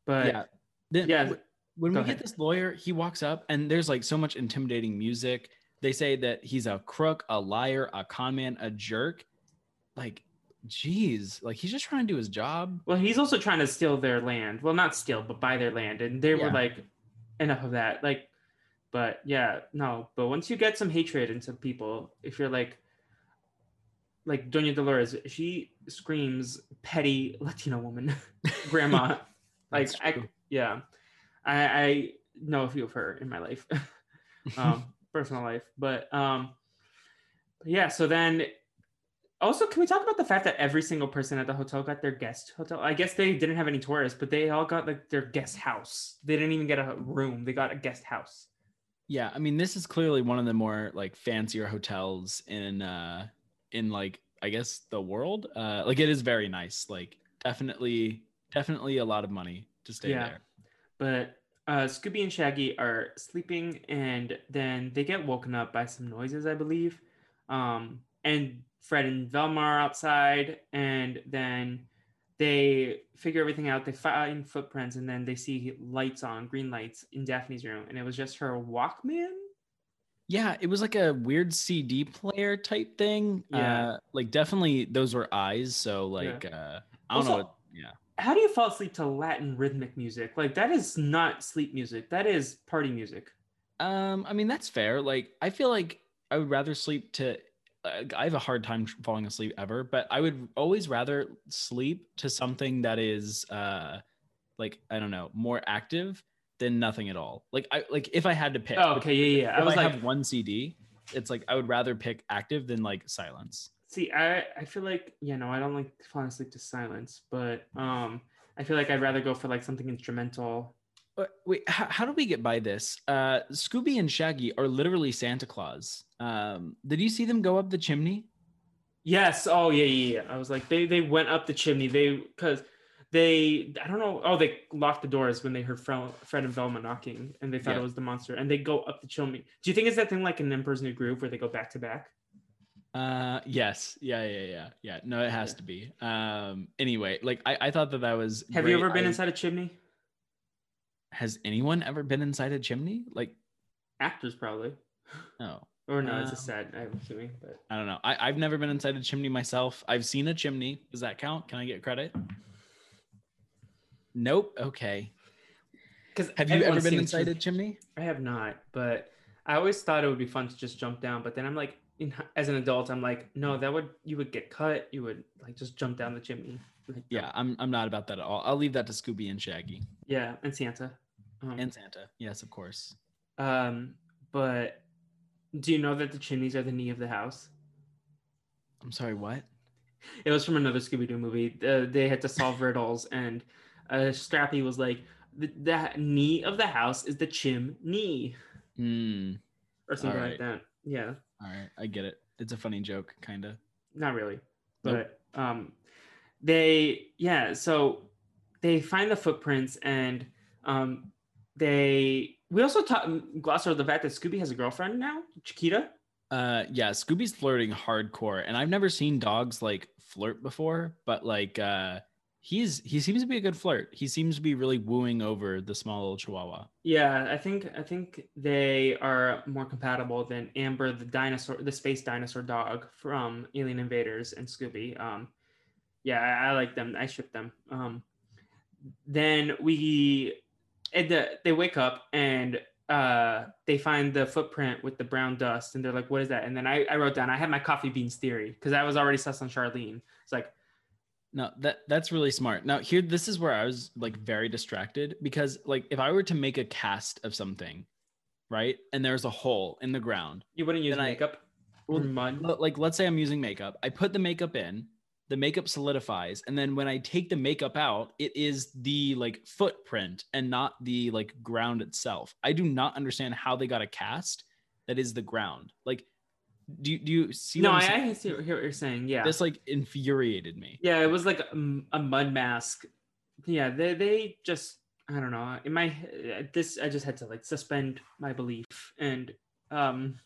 but yeah. Then, yeah, wh- When go we get this lawyer, he walks up and there's like so much intimidating music. They say that he's a crook, a liar, a con man, a jerk. Like, geez, like he's just trying to do his job. Well, he's also trying to steal their land. Well, not steal, but buy their land. And they were like, enough of that. Like, but yeah, no. But once you get some hatred into people, if you're like, like Doña Dolores, she screams petty Latino woman, [LAUGHS] grandma. [LAUGHS] like, I, yeah, I, I know a few of her in my life, [LAUGHS] um, personal life. But um, yeah. So then also, can we talk about the fact that every single person at the hotel got their guest hotel? I guess they didn't have any tourists, but they all got like their guest house. They didn't even get a room; they got a guest house. Yeah, I mean, this is clearly one of the more like fancier hotels in uh in like I guess the world. Uh like it is very nice. Like definitely definitely a lot of money to stay Yeah. there. But uh, Scooby and Shaggy are sleeping, and then they get woken up by some noises, I believe. Um, and Fred and Velma are outside, and then they figure everything out. They find footprints, and then they see lights on, green lights in Daphne's room, and it was just her Walkman. Yeah, it was like a weird CD player type thing. Yeah. Uh like definitely those were eyes, so like uh I don't know what yeah. How do you fall asleep to Latin rhythmic music? Like that is not sleep music. That is party music. Um, I mean that's fair. Like I feel like I would rather sleep to. Uh, I have a hard time falling asleep ever, but I would always rather sleep to something that is, uh, like I don't know, more active than nothing at all. Like I like if I had to pick. Oh, okay, yeah, yeah. If I was I like, have one CD, it's like I would rather pick active than like silence. See, I I feel like you know I don't like falling asleep to silence, but um, I feel like I'd rather go for like something instrumental. But wait, how, how do we get by this? Uh, Scooby and Shaggy are literally Santa Claus. Um, did you see them go up the chimney? Yes. Oh yeah, yeah. yeah. I was like, they they went up the chimney. They because they I don't know. Oh, they locked the doors when they heard Fred, Fred and Velma knocking, and they thought Yeah. it was the monster, and they go up the chimney. Do you think it's that thing like in Emperor's New Groove where they go back to back? Uh, yes, yeah, yeah, yeah, yeah. No, it has Yeah. to be. Um, anyway, like I, I thought that that was. Have you ever been I- inside a chimney? Has anyone ever been inside a chimney? Like, Actors probably, no, or no, it's a Um, set. I'm assuming, but I don't know. I, I've never been inside a chimney myself. I've seen a chimney. Does that count? Can I get credit? Nope. Okay. because Have you ever been inside a chimney? I have not, but I always thought it would be fun to just jump down. But then I'm like, in, as an adult, I'm like, no, that would you would get cut. You would like just jump down the chimney. Like, Yeah, I'm. I'm not about that at all. I'll leave that to Scooby and Shaggy yeah, and Santa. Um, and Santa. Yes, of course. um, but do you know that the chimneys are the knee of the house? I'm sorry. What? It was from another Scooby Doo movie. Uh, they had to solve [LAUGHS] riddles, and uh, Scrappy was like, the, the knee of the house is the chimney, Hmm. or something All like that. Yeah. All right. I get it. It's a funny joke, kind of. not really Nope. but um they yeah so they find the footprints and um they we also talk gloss over the fact that scooby has a girlfriend now chiquita Uh, yeah, Scooby's flirting hardcore, and I've never seen dogs like flirt before, but like, uh, he's he seems to be a good flirt. He seems to be really wooing over the small little Chihuahua. yeah i think i think they are more compatible than amber the dinosaur the space dinosaur dog from alien invaders and scooby. Um yeah i, I like them. I ship them. Um then we the, they wake up and uh they find the footprint with the brown dust and they're like what is that? And then i, I wrote down i had my coffee beans theory because i was already sus on charlene. It's like No, that that's really smart. Now here, this is where I was like very distracted because like if I were to make a cast of something, right, and there's a hole in the ground, you wouldn't use I- makeup or Well. Like let's say I'm using makeup. I put the makeup in, the makeup solidifies, and then when I take the makeup out, it is the like footprint and not the like ground itself. I do not understand how they got a cast that is the ground. Like, do you, do you see? no, what I? I see what, hear what you're saying. Yeah, This like infuriated me. yeah, it was like a mud mask. Yeah, they they just I don't know. In my this, I just had to like suspend my belief and um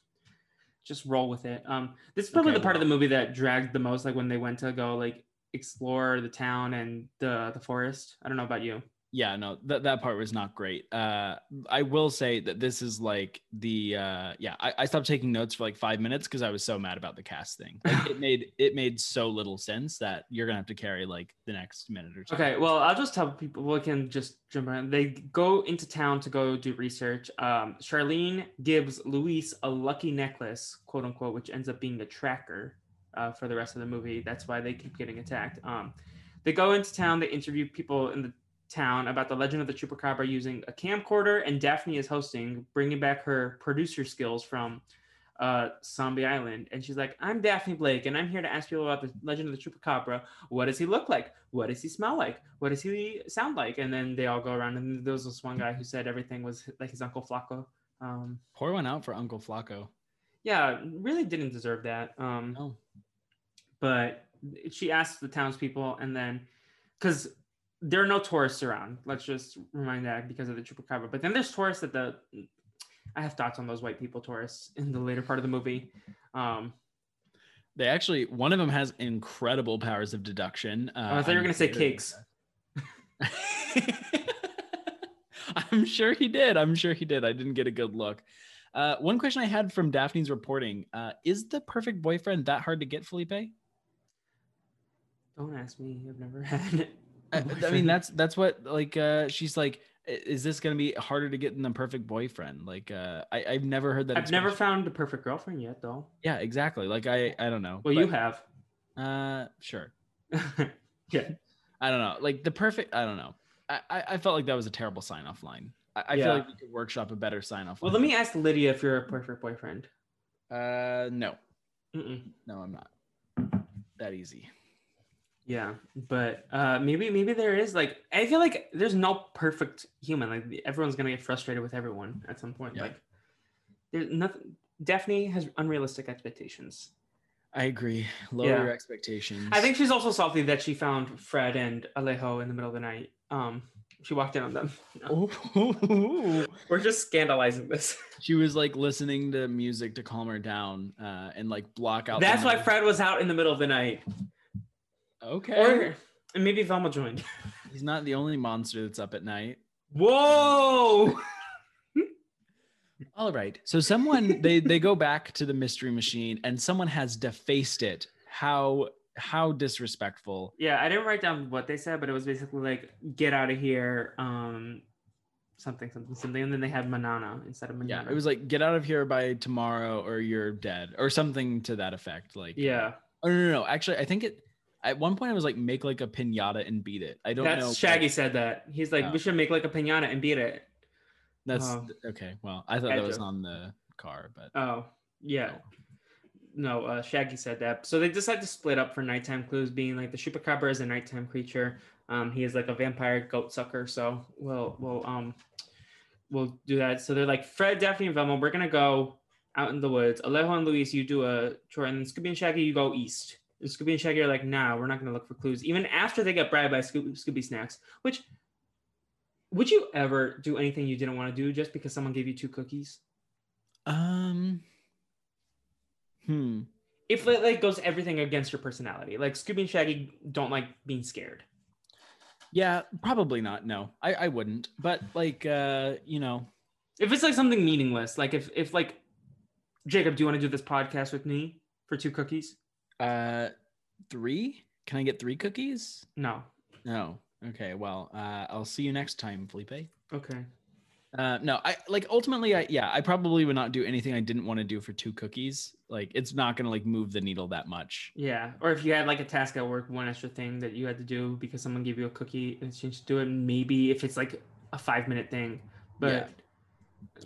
just roll with it. Um, this is probably Okay, the part of the movie that dragged the most, like when they went to go like explore the town and the the forest. I don't know about you. Yeah no that, that part was not great uh i will say that this is like the uh yeah i, I stopped taking notes for like five minutes because i was so mad about the cast thing like, it [SIGHS] made it made so little sense that you're gonna have to carry like the next minute or two Okay, well, I'll just tell people we can just jump around. They go into town to go do research. Um, Charlene gives Luis a lucky necklace, quote unquote, which ends up being a tracker uh, for the rest of the movie. That's why they keep getting attacked. Um, they go into town. They interview people in the town about the legend of the chupacabra using a camcorder, and Daphne is hosting, bringing back her producer skills from uh, Zombie Island. And she's like, "I'm Daphne Blake, and I'm here to ask you about the legend of the chupacabra. What does he look like? What does he smell like? What does he sound like?" And then they all go around, and there was this one guy who said everything was like his uncle Flacco. Um, pour one out for uncle flacco yeah, really didn't deserve that. Um, no but she asked the townspeople, and then because there are no tourists around, let's just remind that because of the chupacabra. But then there's tourists at the. I have thoughts on those white people tourists in the later part of the movie. Um, they actually one of them has incredible powers of deduction uh, Oh, I thought you were gonna say cakes. [LAUGHS] i'm sure he did i'm sure he did i didn't get a good look uh, one question i had from daphne's reporting uh, is the perfect boyfriend that hard to get felipe don't ask me. I've never [LAUGHS] had. it. I, I mean, that's that's what like uh she's like. Is this gonna be harder to get than the perfect boyfriend? Like, uh, I I've never heard that. I've never found the perfect girlfriend yet, though. Yeah, exactly. Like, I I don't know. Well, you have. Uh, sure. [LAUGHS] yeah. [LAUGHS] I don't know. Like the perfect. I don't know. I I, felt like that was a terrible sign off line. I, I Yeah. feel like we could workshop a better sign off. Well, let me ask Lydia if you're a perfect boyfriend. Uh, no, Mm-mm. no, I'm not. That easy. Yeah, but uh, maybe maybe there is like I feel like there's no perfect human. Like everyone's gonna get frustrated with everyone at some point. Yeah. Like there's nothing. Daphne has unrealistic expectations. I agree. Lower Yeah. your expectations. I think she's also salty that she found Fred and Alejo in the middle of the night. Um, she walked in on them. No. [LAUGHS] We're just scandalizing this. [LAUGHS] she was like listening to music to calm her down uh, and like block out. That's why. Fred was out in the middle of the night. Okay. Or and maybe Velma joined. [LAUGHS] He's not the only monster that's up at night. Whoa! [LAUGHS] All right. So someone they they go back to the mystery machine and someone has defaced it. How how disrespectful. Yeah, I didn't write down what they said, but it was basically like "get out of here," um, something, something, something, and then they had Manana instead of Manana. Yeah, it was like get out of here by tomorrow or you're dead or something to that effect. Like yeah. Oh no no no. Actually, I think it at one point I was like make like a pinata and beat it. I don't That's know. Shaggy said that. He's like, Oh. we should make like a pinata and beat it. That's Oh. okay. Well, I thought that was on the car, but Oh, yeah. No, uh, Shaggy said that. So they decided to split up for nighttime clues, being like the chupacabra is a nighttime creature. Um, he is like a vampire goat sucker. So we'll we'll um we'll do that. So they're like Fred, Daphne, and Velma. We're gonna go out in the woods. Alejo and Luis, you do a tour, and then Scooby and Shaggy, you go east. Scooby and Shaggy are like, nah, we're not gonna look for clues, even after they get bribed by Scooby, Scooby Snacks. Which would you ever do anything you didn't want to do just because someone gave you two cookies? um hmm. if it like goes everything against your personality. Like Scooby and Shaggy don't like being scared. Yeah, probably not. No. I I wouldn't. But like uh, you know, If it's like something meaningless, like if if like Jacob, do you want to do this podcast with me for two cookies? Uh 3? Can I get 3 cookies? No. No. Okay, well, uh I'll see you next time, Felipe. Okay. Uh, no, I like ultimately, I yeah, I probably would not do anything I didn't want to do for two cookies. Like, it's not gonna like move the needle that much. Yeah. Or if you had like a task at work, one extra thing that you had to do because someone gave you a cookie and you to do it. Maybe if it's like a five minute thing, but Yeah.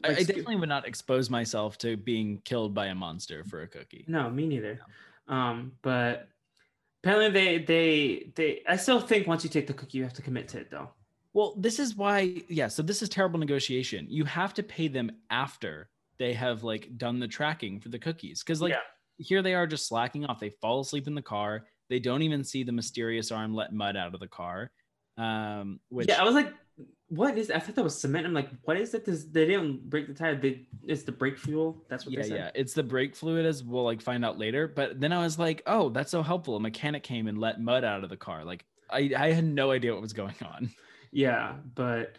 I, like, I Sco- definitely would not expose myself to being killed by a monster for a cookie. No, me neither. Um, but apparently they they they. I still think once you take the cookie, you have to commit to it though. Well, this is why, yeah. So this is terrible negotiation. You have to pay them after they have like done the tracking for the cookies, because like Yeah. here they are just slacking off. They fall asleep in the car. They don't even see the mysterious arm let mud out of the car. Um, which yeah, I was like, what is? I thought that was cement. I'm like, what is it? This they didn't break the tire. They it's the brake fuel. That's what yeah, they said. yeah, it's the brake fluid, as we'll like find out later. But then I was like, oh, that's so helpful. A mechanic came and let mud out of the car. Like I, I had no idea what was going on. Yeah, but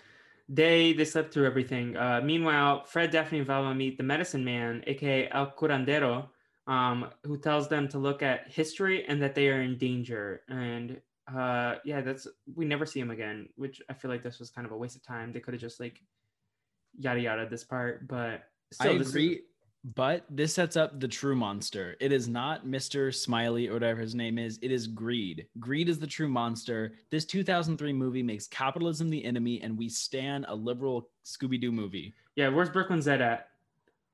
they they slept through everything. Uh, meanwhile, Fred, Daphne, and Velma meet the medicine man, aka El Curandero, um, who tells them to look at history and that they are in danger. And uh, yeah, that's we never see him again, which I feel like this was kind of a waste of time. They could have just like yada yada this part, but still, I this is- agree. But this sets up the true monster. It is not Mr. Smiley or whatever his name is. It is greed. Greed is the true monster. This 2003 movie makes capitalism the enemy, and we stand a liberal Scooby Doo movie. yeah, where's Brooklyn Zed at?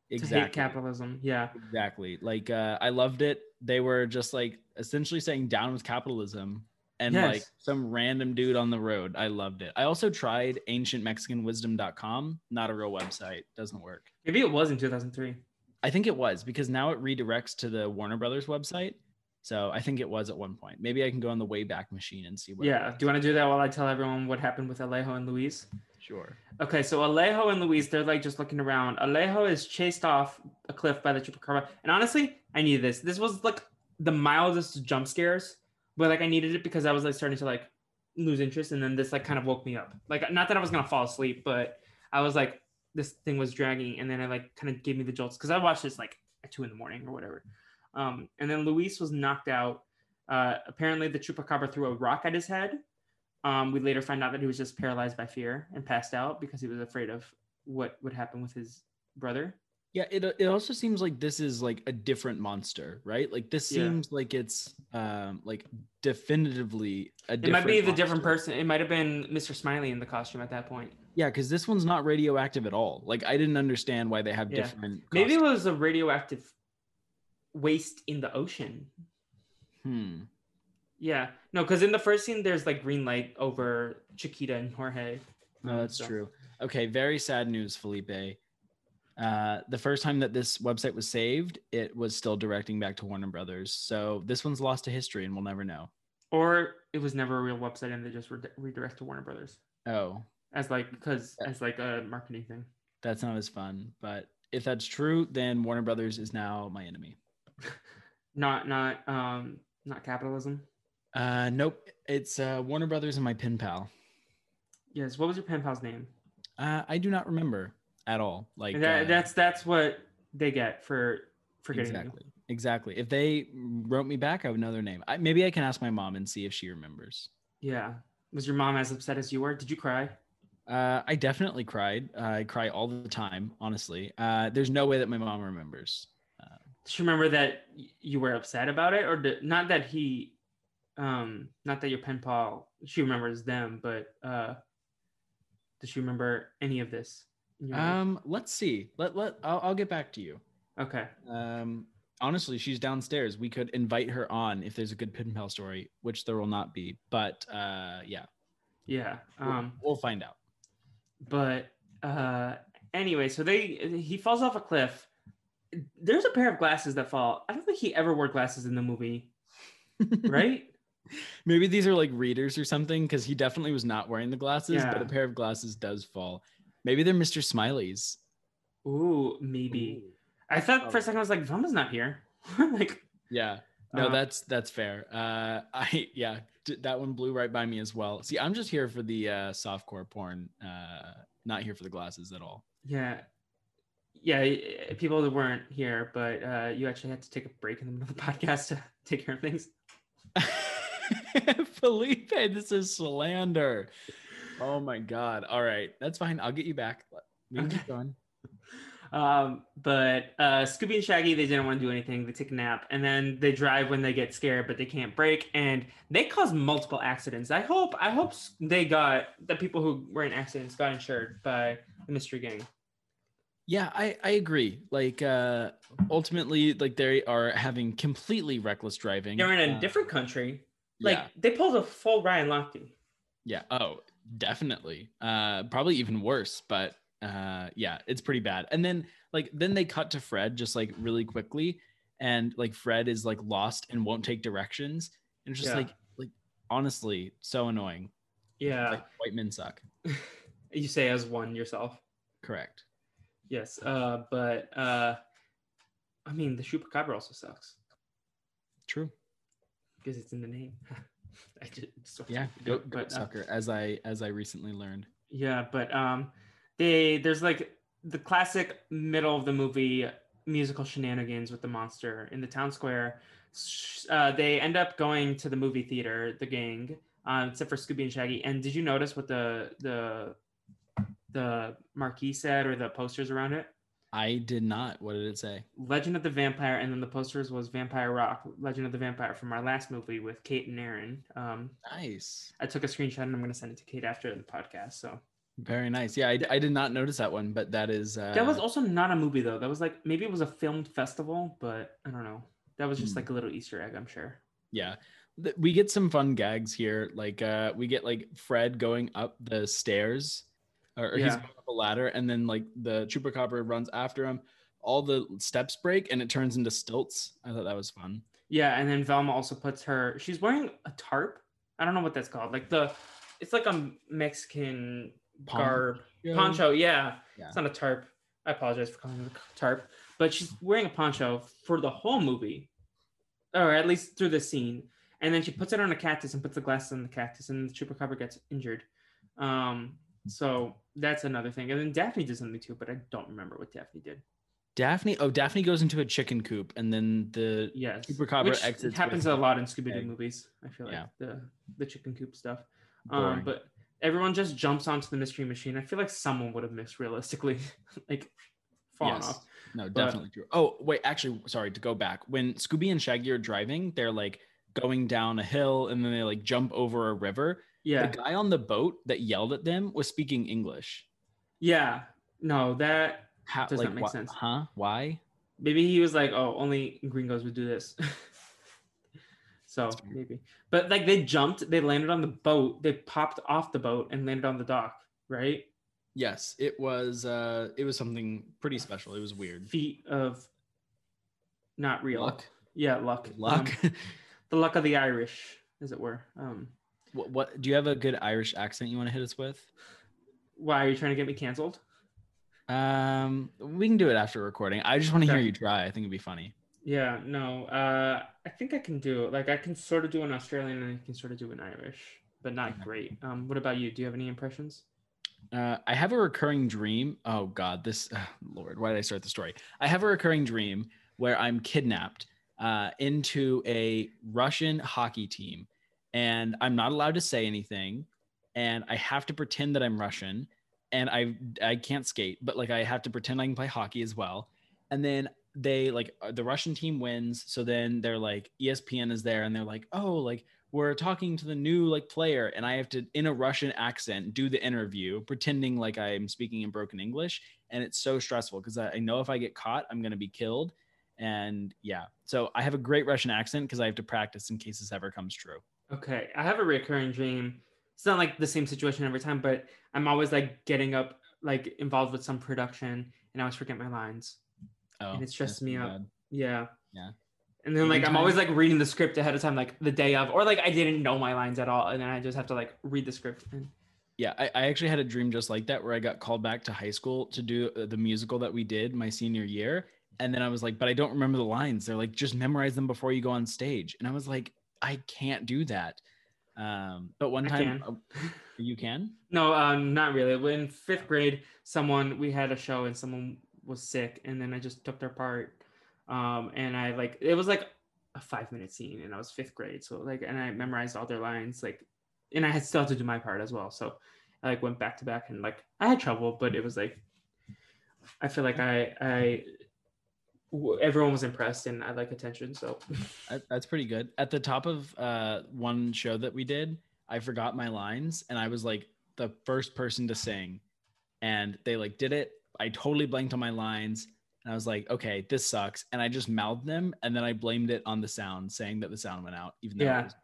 exactly To hate capitalism. Yeah. Exactly. Like uh, I loved it. They were just like essentially saying down with capitalism and Yes. like some random dude on the road. I loved it. I also tried ancientmexicanwisdom.com, not a real website. Doesn't work. Maybe it was in 2003. I think it was because now it redirects to the Warner Brothers website. So I think it was at one point. Maybe I can go on the Wayback Machine and see what. Yeah. Do you want to do that while I tell everyone what happened with Alejo and Luis? Sure. Okay, so Alejo and Luis, they're like just looking around. Alejo is chased off a cliff by the chupacabra. And honestly, I needed this. This was like the mildest jump scares, but like I needed it because I was like starting to like lose interest. And then this like kind of woke me up. Like, not that I was to fall asleep, but I was like, this thing was dragging. And then it like kind of gave me the jolts because I watched this like at two in the morning or whatever. Um, and then Luis was knocked out. Uh, apparently, the chupacabra threw a rock at his head. Um, we later find out that he was just paralyzed by fear and passed out because he was afraid of what would happen with his brother. Yeah, it it also seems like this is like a different monster, right? Like this Yeah. seems like it's um like definitively a It might be the different person. It might have been Mr. Smiley in the costume at that point. Yeah, because this one's not radioactive at all. Like I didn't understand why they have Yeah. different. Maybe it was a radioactive waste in the ocean. Hmm. Yeah, no, because in the first scene, there's like green light over Chiquita and Jorge. No, Um, that's so- true. Okay, very sad news, Felipe. Uh, the first time that this website was saved, it was still directing back to Warner Brothers. So this one's lost to history, and we'll never know. Or it was never a real website and they just re- redirect to Warner Brothers Oh, as like because as like a marketing thing. that's not as fun. But if that's true, then Warner Brothers is now my enemy. [LAUGHS] Not not um not capitalism. Uh, nope, it's uh, Warner Brothers and my pen pal. Yes. What was your pen pal's name? Uh, I do not remember at all. Like that, uh, that's that's what they get for forgetting you. exactly, exactly. If they wrote me back, I would know their name. I, maybe I can ask my mom and see if she remembers. Yeah. Was your mom as upset as you were? Did you cry? Uh, I definitely cried. I cry all the time, honestly. Uh, there's no way that my mom remembers. Does she remember that you were upset about it, or did, not that he, um, not that your pen pal, she remembers them, but uh, does she remember any of this? Um, let's see. Let let I'll, I'll get back to you. okay. Um, honestly, she's downstairs. We could invite her on if there's a good pen pal story, which there will not be. But uh, yeah, Yeah. we'll- Um, we'll find out. but uh, anyway, so they he falls off a cliff. There's a pair of glasses that fall. I don't think he ever wore glasses in the movie, [LAUGHS] right? Maybe these are like readers or something because he definitely was not wearing the glasses, yeah. but a pair of glasses does fall. Maybe they're Mr. Smiley's. Ooh, maybe. I thought for a second I was like, Velma's not here. [LAUGHS] like, Yeah. No, Uh, that's that's fair. Uh, [LAUGHS] I yeah, d- that one blew right by me as well. See, I'm just here for the uh, softcore porn. Uh, not here for the glasses at all. yeah, yeah. People that weren't here, but uh, you actually had to take a break in the middle of the [LAUGHS] podcast to take care of things. Felipe, this is slander. Oh my god. All right, that's fine. I'll get you back. We can keep going. [LAUGHS] Um, but uh, Scooby and Shaggy, they didn't want to do anything. They take a nap, and then they drive when they get scared, but they can't brake, and they cause multiple accidents. I hope, I hope they got the people who were in accidents got insured by the mystery gang. Yeah, I, I agree. Like uh ultimately like they are having completely reckless driving. They're in a Uh, different country. Like yeah. they pulled a full Ryan Lochte. Yeah. Oh, definitely. Uh probably even worse, but uh yeah, it's pretty bad. And then like then they cut to Fred just like really quickly and like Fred is like lost and won't take directions. And it's just Yeah. like like honestly, so annoying. Yeah, Like white men suck. [LAUGHS] you say as one yourself. Correct. Yes, uh, but uh, I mean the chupacabra also sucks True. because it's in the name. [LAUGHS] [LAUGHS] I just, Yeah. Goat, goat but, uh, sucker, as I as I recently learned. Yeah, but um, they there's like the classic middle of the movie musical shenanigans with the monster in the town square. Uh, they end up going to the movie theater, the gang, um, except for Scooby and Shaggy. And did you notice what the the the marquee said or the posters around it? I did not. What did it say? Legend of the Vampire, and then the posters was Vampire Rock, Legend of the Vampire from our last movie with Kate and Aaron. Um, Nice. I took a screenshot and I'm going to send it to Kate after the podcast. So Very nice. Yeah, I, I did not notice that one, but that is uh, that was also not a movie though. That was like maybe it was a filmed festival, but I don't know. That was just Hmm. like a little Easter egg, I'm sure. yeah. We get some fun gags here. Like uh we get like Fred going up the stairs or, he's Yeah. going up a ladder and then like the chupacabra runs after him. All the steps break and it turns into stilts. I thought that was fun. Yeah, and then Velma also puts her. She's wearing a tarp. I don't know what that's called. Like the, it's like a Mexican garb poncho. Yeah. Yeah. it's not a tarp. I apologize for calling it a tarp, but she's wearing a poncho for the whole movie, or at least through the scene. And then she puts it on a cactus and puts the glasses on the cactus, and the chupacabra gets injured. Um, so that's another thing. And then Daphne did something too, but I don't remember what Daphne did. Daphne. Oh, Daphne goes into a chicken coop and then the Yes, Chupacabra which exits happens a lot in Scooby Doo movies. I feel like Yeah. the the chicken coop stuff. Um, but everyone just jumps onto the mystery machine. I feel like someone would have missed realistically, [LAUGHS] like fallen Yes. off. No, But- definitely true. Oh, wait, actually, sorry to go back. When Scooby and Shaggy are driving, they're like going down a hill and then they like jump over a river. Yeah, The guy on the boat that yelled at them was speaking English. yeah. No, that How Does like not make wha- sense. Huh? Why? maybe he was like, oh, only gringos would do this. [LAUGHS] so maybe, but like they jumped, they landed on the boat, they popped off the boat and landed on the dock, right? Yes, it was uh it was something pretty special. It was weird. Feet of not real. Luck. Yeah, luck. Luck. Um, the luck of the Irish, as it were. Um, what, what do you have a good Irish accent you want to hit us with? why are you trying to get me canceled? Um we can do it after recording. I just want to hear you try. I think it'd be funny. Yeah, no. Uh, I think I can do like I can sort of do an Australian and I can sort of do an Irish, but not Okay. great. Um, what about you? Do you have any impressions? Uh, I have a recurring dream. Oh God, this [LAUGHS] Lord, why did I start the story? I have a recurring dream where I'm kidnapped uh, into a Russian hockey team, and I'm not allowed to say anything, and I have to pretend that I'm Russian, and I I can't skate, but like I have to pretend I can play hockey as well, and then they like uh, the Russian team wins, so then they're like ESPN is there, and they're like, oh, like we're talking to the new like player and i have to in a russian accent do the interview pretending like i'm speaking in broken english and it's so stressful because I, I know if i get caught i'm going to be killed and yeah. So i have a great russian accent because i have to practice in case this ever comes true Okay, I have a recurring dream. It's not like the same situation every time, but I'm always like getting up, like involved with some production, and I always forget my lines. oh And it stresses me out. Yeah. Yeah. And then like I'm always like reading the script ahead of time, like the day of, or like I didn't know my lines at all, and then I just have to like read the script. And yeah I, I actually had a dream just like that where i got called back to high school to do uh, the musical that we did my senior year and then i was like but i don't remember the lines they're like just memorize them before you go on stage and i was like i can't do that um but one time can. uh, you can No, um, not really. In fifth grade, someone we had a show and someone was sick, and then I just took their part. Um, and I like it was like a five minute scene, and I was fifth grade, so like, and I memorized all their lines, like, and I had still had to do my part as well. So I like went back to back, and like I had trouble, but it was like I feel like I I everyone was impressed, and I like attention, so [LAUGHS] That's pretty good. At the top of uh, one show that we did, I forgot my lines and I was like the first person to sing. And they like did it I totally blanked on my lines. And I was like, okay, this sucks. And I just mouthed them. And then I blamed it on the sound, saying that the sound went out, even though Yeah. it was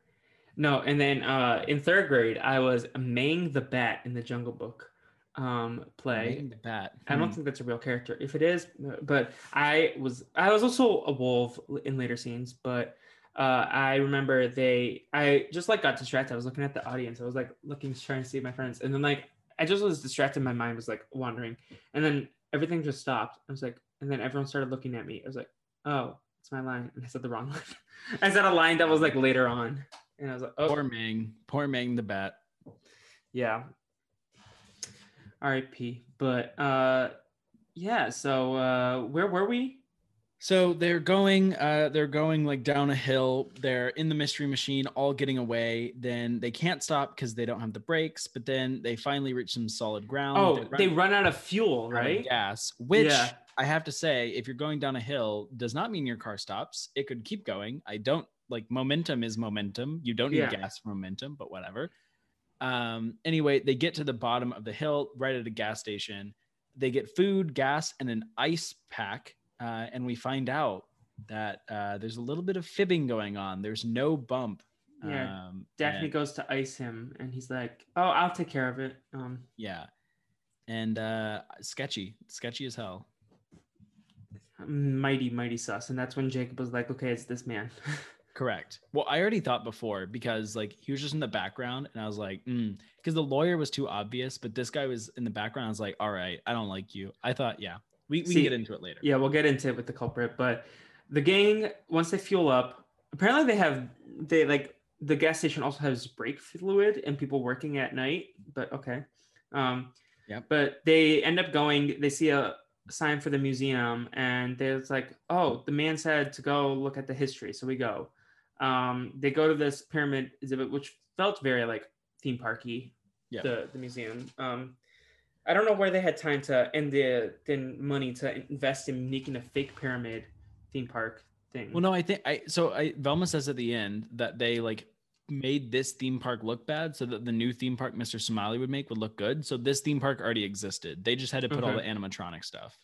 No, and then uh, in third grade, I was Mang the Bat in the Jungle Book um, play. Bat. I don't Hmm. think that's a real character. If it is, uh, but I was I was also a wolf in later scenes. But uh, I remember they I just like got distracted. I was looking at the audience. I was like looking trying to see my friends, and then like I just was distracted. My mind was like wandering, and then everything just stopped. I was like, and then everyone started looking at me. I was like, oh, it's my line, and I said the wrong line. [LAUGHS] I said a line that was like later on, and I was like, oh, Poor Mang. Poor Mang the bat. yeah. R.I.P. But uh, yeah. So uh, where were we? So they're going, uh, they're going like down a hill. They're in the mystery machine, all getting away. Then they can't stop because they don't have the brakes. But then they finally reach some solid ground. Oh, they run run out of fuel, of right? Gas, which Yeah. I have to say, if you're going down a hill, does not mean your car stops. It could keep going. I don't like momentum is momentum. You don't need Yeah. gas for momentum, but whatever. Um, anyway, they get to the bottom of the hill right at a gas station. They get food, gas, and an ice pack. Uh, and we find out that uh, there's a little bit of fibbing going on. There's no bump. Yeah, Um, Daphne and- goes to ice him, and he's like, "Oh, I'll take care of it." Um, yeah. And uh, sketchy, sketchy as hell. mighty, mighty sus, and that's when Jacob was like, "Okay, it's this man." [LAUGHS] Correct. Well, I already thought before because like he was just in the background, and I was like, because the lawyer was too obvious, but this guy was in the background. I was like, all right, I don't like you. I thought, yeah, we, we See, can get into it later. yeah, we'll get into it with the culprit, but the gang once they fuel up, apparently they have they like the gas station also has brake fluid and people working at night. But okay, um, Yep. But they end up going. They see a sign for the museum, and there's like, "Oh, the man said to go look at the history." So we go. Um, they go to this pyramid exhibit, which felt very like theme parky. Yeah. The the museum. Um, I don't know where they had time to and the then money to invest in making a fake pyramid theme park thing. Well, no, I think I so I Velma says at the end that they like made this theme park look bad so that the new theme park Mr. Smiley would make would look good. So this theme park already existed. They just had to put all the animatronic stuff.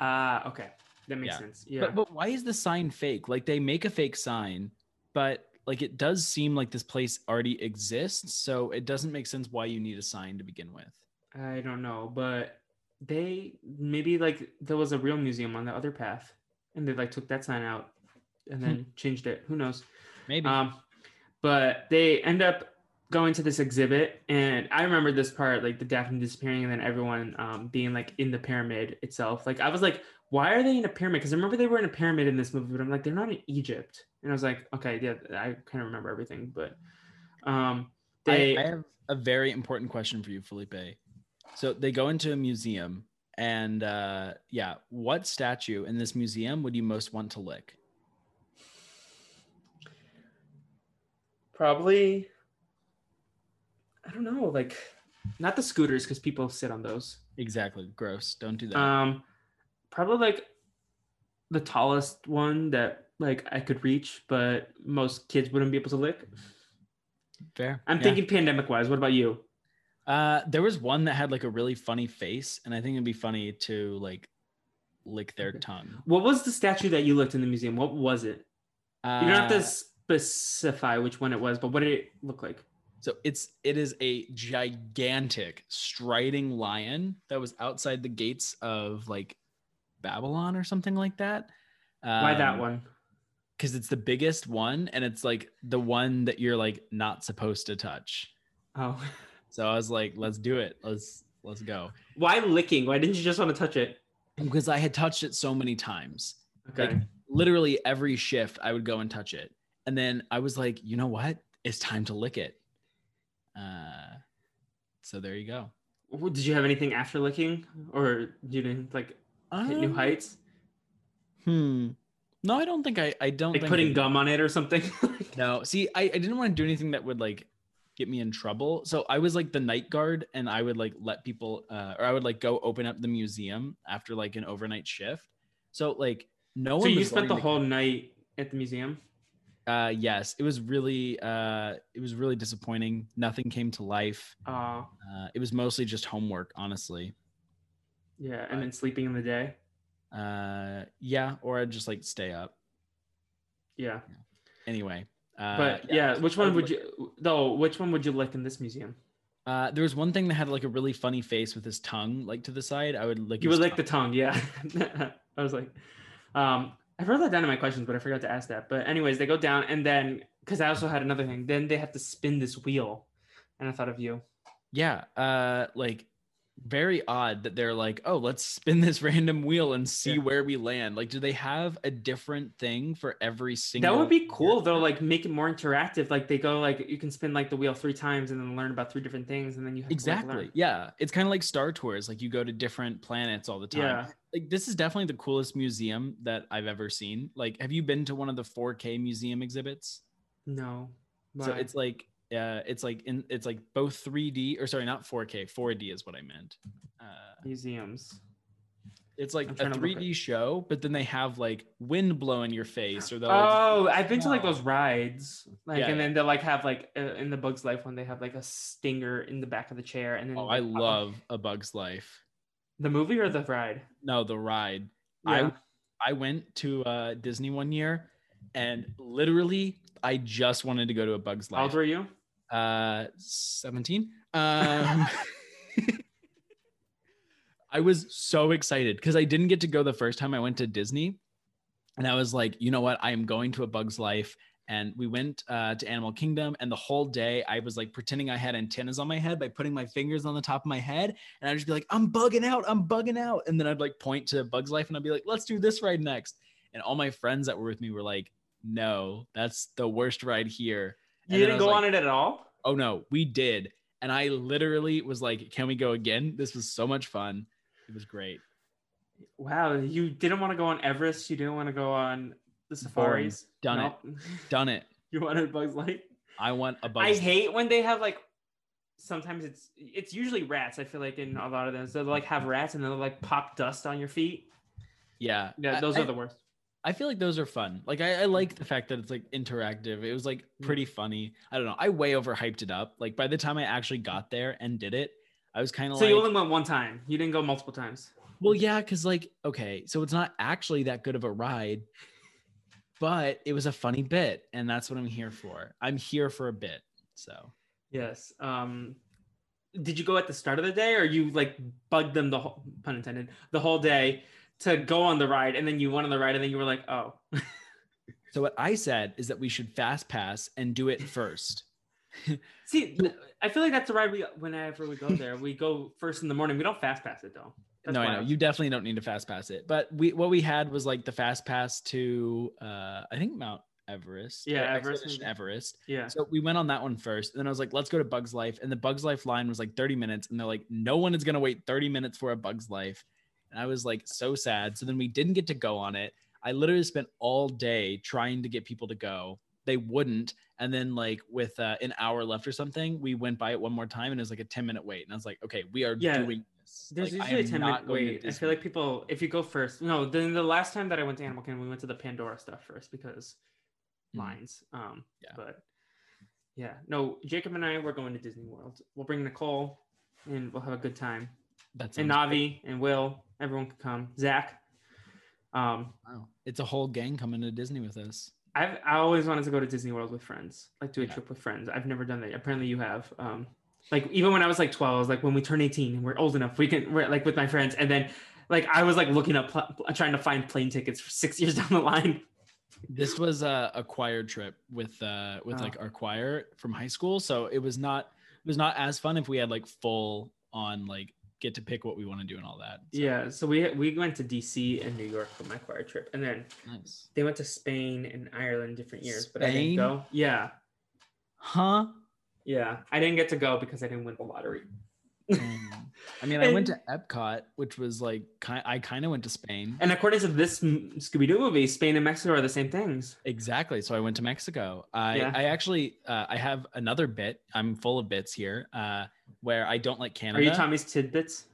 Ah, okay, that makes Yeah. sense. Yeah. But but why is the sign fake? Like they make a fake sign, but like it does seem like this place already exists. So it doesn't make sense why you need a sign to begin with. I don't know, but they maybe like there was a real museum on the other path, and they like took that sign out and then changed it. Who knows? Maybe. Um, but they end up going to this exhibit, and I remember this part, like the Daphne disappearing, and then everyone um, being like in the pyramid itself. Like I was like, why are they in a pyramid? Because I remember they were in a pyramid in this movie, but I'm like, they're not in Egypt. And I was like, okay, yeah, I kind of remember everything, but um, they I, I have a very important question for you, Felipe. So they go into a museum, and uh, yeah, what statue in this museum would you most want to lick? probably I don't know, like not the scooters because people sit on those. Exactly. Gross. Don't do that. Um, probably like the tallest one that like I could reach, but most kids wouldn't be able to lick. Fair. I'm Yeah. thinking pandemic wise. What about you? Uh, there was one that had like a really funny face, and I think it'd be funny to like lick their Okay. tongue. What was the statue that you looked in the museum? What was it? You don't have Uh, to specify which one it was, but what did it look like? So it's it is a gigantic striding lion that was outside the gates of like Babylon or something like that. Why that Um, one? Because it's the biggest one, and it's like the one that you're like not supposed to touch. Oh, So I was like, let's do it. Let's let's go. why licking? Why didn't you just want to touch it? Because I had touched it so many times. Okay. Like literally every shift, I would go and touch it, and then I was like, you know what? It's time to lick it. Uh, so there you go. Did you have anything after licking, or you didn't like hit new Um, heights? Hmm. No, I don't think I. I don't Like putting I- gum on it or something? [LAUGHS] No, see, I, I didn't want to do anything that would like get me in trouble. So I was like the night guard, and I would like let people, uh, or I would like go open up the museum after like an overnight shift. So like no so one. you spent the whole night at the museum? Uh, yes, it was really, uh, it was really disappointing. Nothing came to life. Uh, Uh, it was mostly just homework, honestly. Yeah, and then sleeping in the day. Uh, yeah, or I'd just like stay up. Yeah. Anyway, uh, But yeah, which one would you though? Which one would you like in this museum? Uh, there was one thing that had like a really funny face with his tongue like to the side. I would like. You would like the tongue. tongue, yeah. [LAUGHS] I was like, um, I wrote that down in my questions, but I forgot to ask that. But anyways, they go down and then because I also had another thing. Then they have to spin this wheel, and I thought of you. Yeah, uh, like very odd that they're like, oh, let's spin this [LAUGHS] random wheel and see Yeah. where we land. Like, do they have a different thing for every single? That would be cool though. Like make it more interactive. Like they go like you can spin like the wheel three times and then learn about three different things, and then you have to, like, Exactly. Yeah, it's kind of like Star Tours. Like you go to different planets all the time. Yeah. Like this is definitely the coolest museum that I've ever seen. Like, have you been to one of the 4K museum exhibits? No. So it's like uh it's like in it's like both 3D or sorry, not 4K, 4D is what I meant. Uh museums. it's like a trying to look 3D show, but then they have like wind blow in your face or they'll Oh, I've been to like those rides, like, Yeah, and then they'll like have like uh, in the Bugs Life one, they have like a stinger in the back of the chair, and then Oh, I like, love A Bug's Life. the movie or the ride. No, the ride. Yeah. I I went to uh Disney one year and literally I just wanted to go to A Bug's Life. How old were you? Uh 17. Um [LAUGHS] I was so excited because I didn't get to go the first time I went to Disney. And I was like, you know what? I am going to a bug's life. And we went uh, to Animal Kingdom, and the whole day I was like pretending I had antennas on my head by putting my fingers on the top of my head, and I'd just be like, "I'm bugging out, I'm bugging out," and then I'd like point to Bug's Life, and I'd be like, "Let's do this ride next." And all my friends that were with me were like, "No, that's the worst ride here." You And then I didn't go like, on it at all. oh no, we did. And I literally was like, can we go again? This was so much fun. It was great. Wow, you didn't want to go on Everest. You didn't want to go on the safaris. Done it. [LAUGHS] Done it. You wanted Bugs Life. I want a bug. I hate when they have like. Sometimes it's it's usually rats. I feel like in a lot of them, so they'll like have rats and they'll like pop dust on your feet. yeah. Yeah, those I, are the worst. I feel like those are fun. Like I, I like the fact that it's like interactive. It was like Mm. pretty funny. I don't know. I way overhyped it up. Like by the time I actually got there and did it, I was kind of So like, you only went one time. You didn't go multiple times. well, yeah, because like, okay, so it's not actually that good of a ride, but it was a funny bit, and that's what I'm here for. I'm here for a bit. So Yes. Um, did you go at the start of the day, or you like bugged them the whole pun intended the whole day to go on the ride, and then you went on the ride, and then you were like, oh, [LAUGHS] So what I said is that we should fast pass and do it first. [LAUGHS] see, I feel like that's the ride we whenever we go there, we go first in the morning. We don't fast pass it though. That's no, I know you definitely don't need to fast pass it. But we what we had was like the fast pass to uh I think Mount Everest. Yeah, Everest. Everest. Yeah. So we went on that one first, and then I was like, let's go to Bugs Life. And the Bugs Life line was like 30 minutes, and they're like, no one is gonna wait 30 minutes for a Bugs Life. And I was like so sad. So then we didn't get to go on it. I literally spent all day trying to get people to go. They wouldn't. And then like with uh, an hour left or something, we went by it one more time, and it was like a 10 minute wait. And I was like, okay, we are Yeah, doing this. There's Like, usually a 10 minute wait. I feel like people, if you go first, no, then the last time that I went to Animal Kingdom, we went to the Pandora stuff first because Mm. lines. Um, Yeah. But yeah, no, Jacob and I, we're going to Disney World. We'll bring Nicole and we'll have a good time. That's And Navi and Will, everyone can come. Zach. Um, Wow. It's a whole gang coming to Disney with us. I've I always wanted to go to Disney World with friends, like do a Yeah. trip with friends. I've never done that. Apparently, you have. Um, like even when I was like twelve, I was like, when we turn eighteen and we're old enough, we can. We're like with my friends, and then like I was like looking up, pl- trying to find plane tickets for six [LAUGHS] years down the line. This was a, a choir trip with uh with Oh. like our choir from high school. So it was not it was not as fun if we had like full on like get to pick what we want to do and all that. So, Yeah, so we we went to DC and New York for my choir trip, and then Nice. they went to Spain and Ireland different years, but I didn't Spain? go. Yeah, Huh? yeah, I didn't get to go because I didn't win the lottery. Mm. I mean, I went to Epcot, which was like I kind of went to Spain. And according to this Scooby Doo movie, Spain and Mexico are the same things. Exactly. So I went to Mexico. I Yeah. I actually uh, I have another bit. I'm full of bits here. Uh, where I don't like Canada. Are you Tommy's tidbits?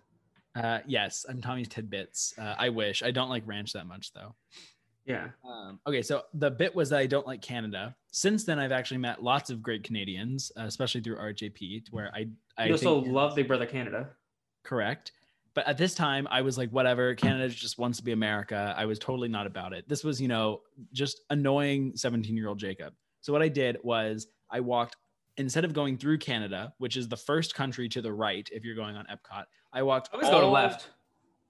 Uh, yes, I'm Tommy's tidbits. Uh, I wish I don't like ranch that much though. Yeah. Um, okay, so the bit was that I don't like Canada. Since then, I've actually met lots of great Canadians, uh, especially through RJP, to where I I You also think- love Big Brother Canada. correct. but at this time, I was like, whatever. Canada just wants to be America. I was totally not about it. This was, you know, just annoying 17 year old Jacob. So what I did was I walked instead of going through Canada, which is the first country to the right if you're going on Epcot. I walked. I always go to left.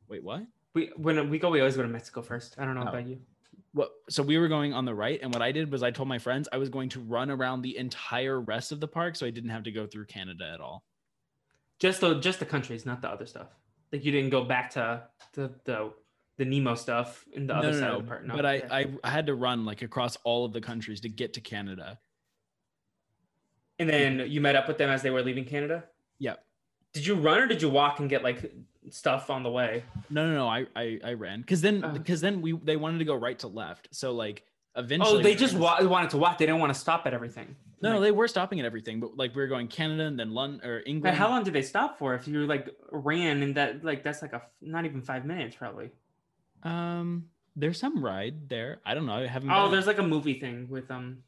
Wait, what? We when we go, we always go to Mexico first. I don't know Oh. about you. What? So we were going on the right, and what I did was I told my friends I was going to run around the entire rest of the park, so I didn't have to go through Canada at all. Just the just the countries, not the other stuff. Like you didn't go back to the the the Nemo stuff in the other side of the park. No, but I. I I had to run like across all of the countries to get to Canada. and then you met up with them as they were leaving Canada. Yep. Did you run or did you walk and get like stuff on the way? No, no, no. I I, I ran because then Oh. because then we they wanted to go right to left. So like eventually. Oh, they just wa- wanted to walk. They didn't want to stop at everything. No, Like- they were stopping at everything, but like we were going Canada and then London or But England. how long did they stop for? If you like ran and that like that's like a f- not even five minutes probably. Um, there's some ride there. I don't know. I haven't. Oh, been. there's like a movie thing with um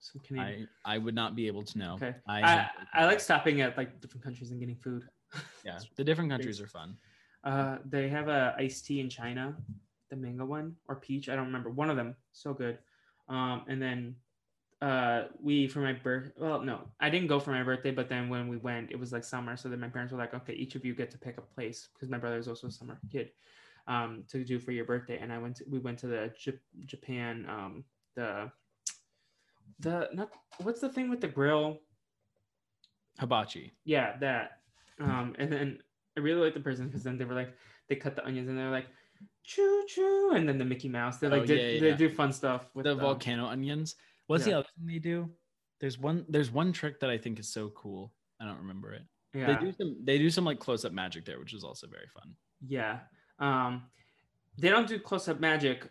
some Canadian. I I would not be able to know. Okay. I I, I like stopping at like different countries and getting food. Yeah, the different countries are fun. Uh, they have a iced tea in China, the mango one or peach. I don't remember. One of them, so good. Um, and then uh, we for my birth. Well, no, I didn't go for my birthday, but then when we went, it was like summer. So then my parents were like, "Okay, each of you get to pick a place," because my brother is also a summer kid. Um, to do for your birthday, and I went. To, we went to the Jap- Japan. Um, the the not what's the thing with the grill? Hibachi. Yeah, that. Um, and then I really like the person because then they were like, they cut the onions and they're like, choo choo, and then the Mickey Mouse. They like Oh, did, yeah, yeah, they yeah. do fun stuff with the the volcano onions. What's the other thing they do? There's one. There's one trick that I think is so cool. I don't remember it. Yeah, They do some. They do some like close up magic there, which is also very fun. yeah. Um, they don't do close up magic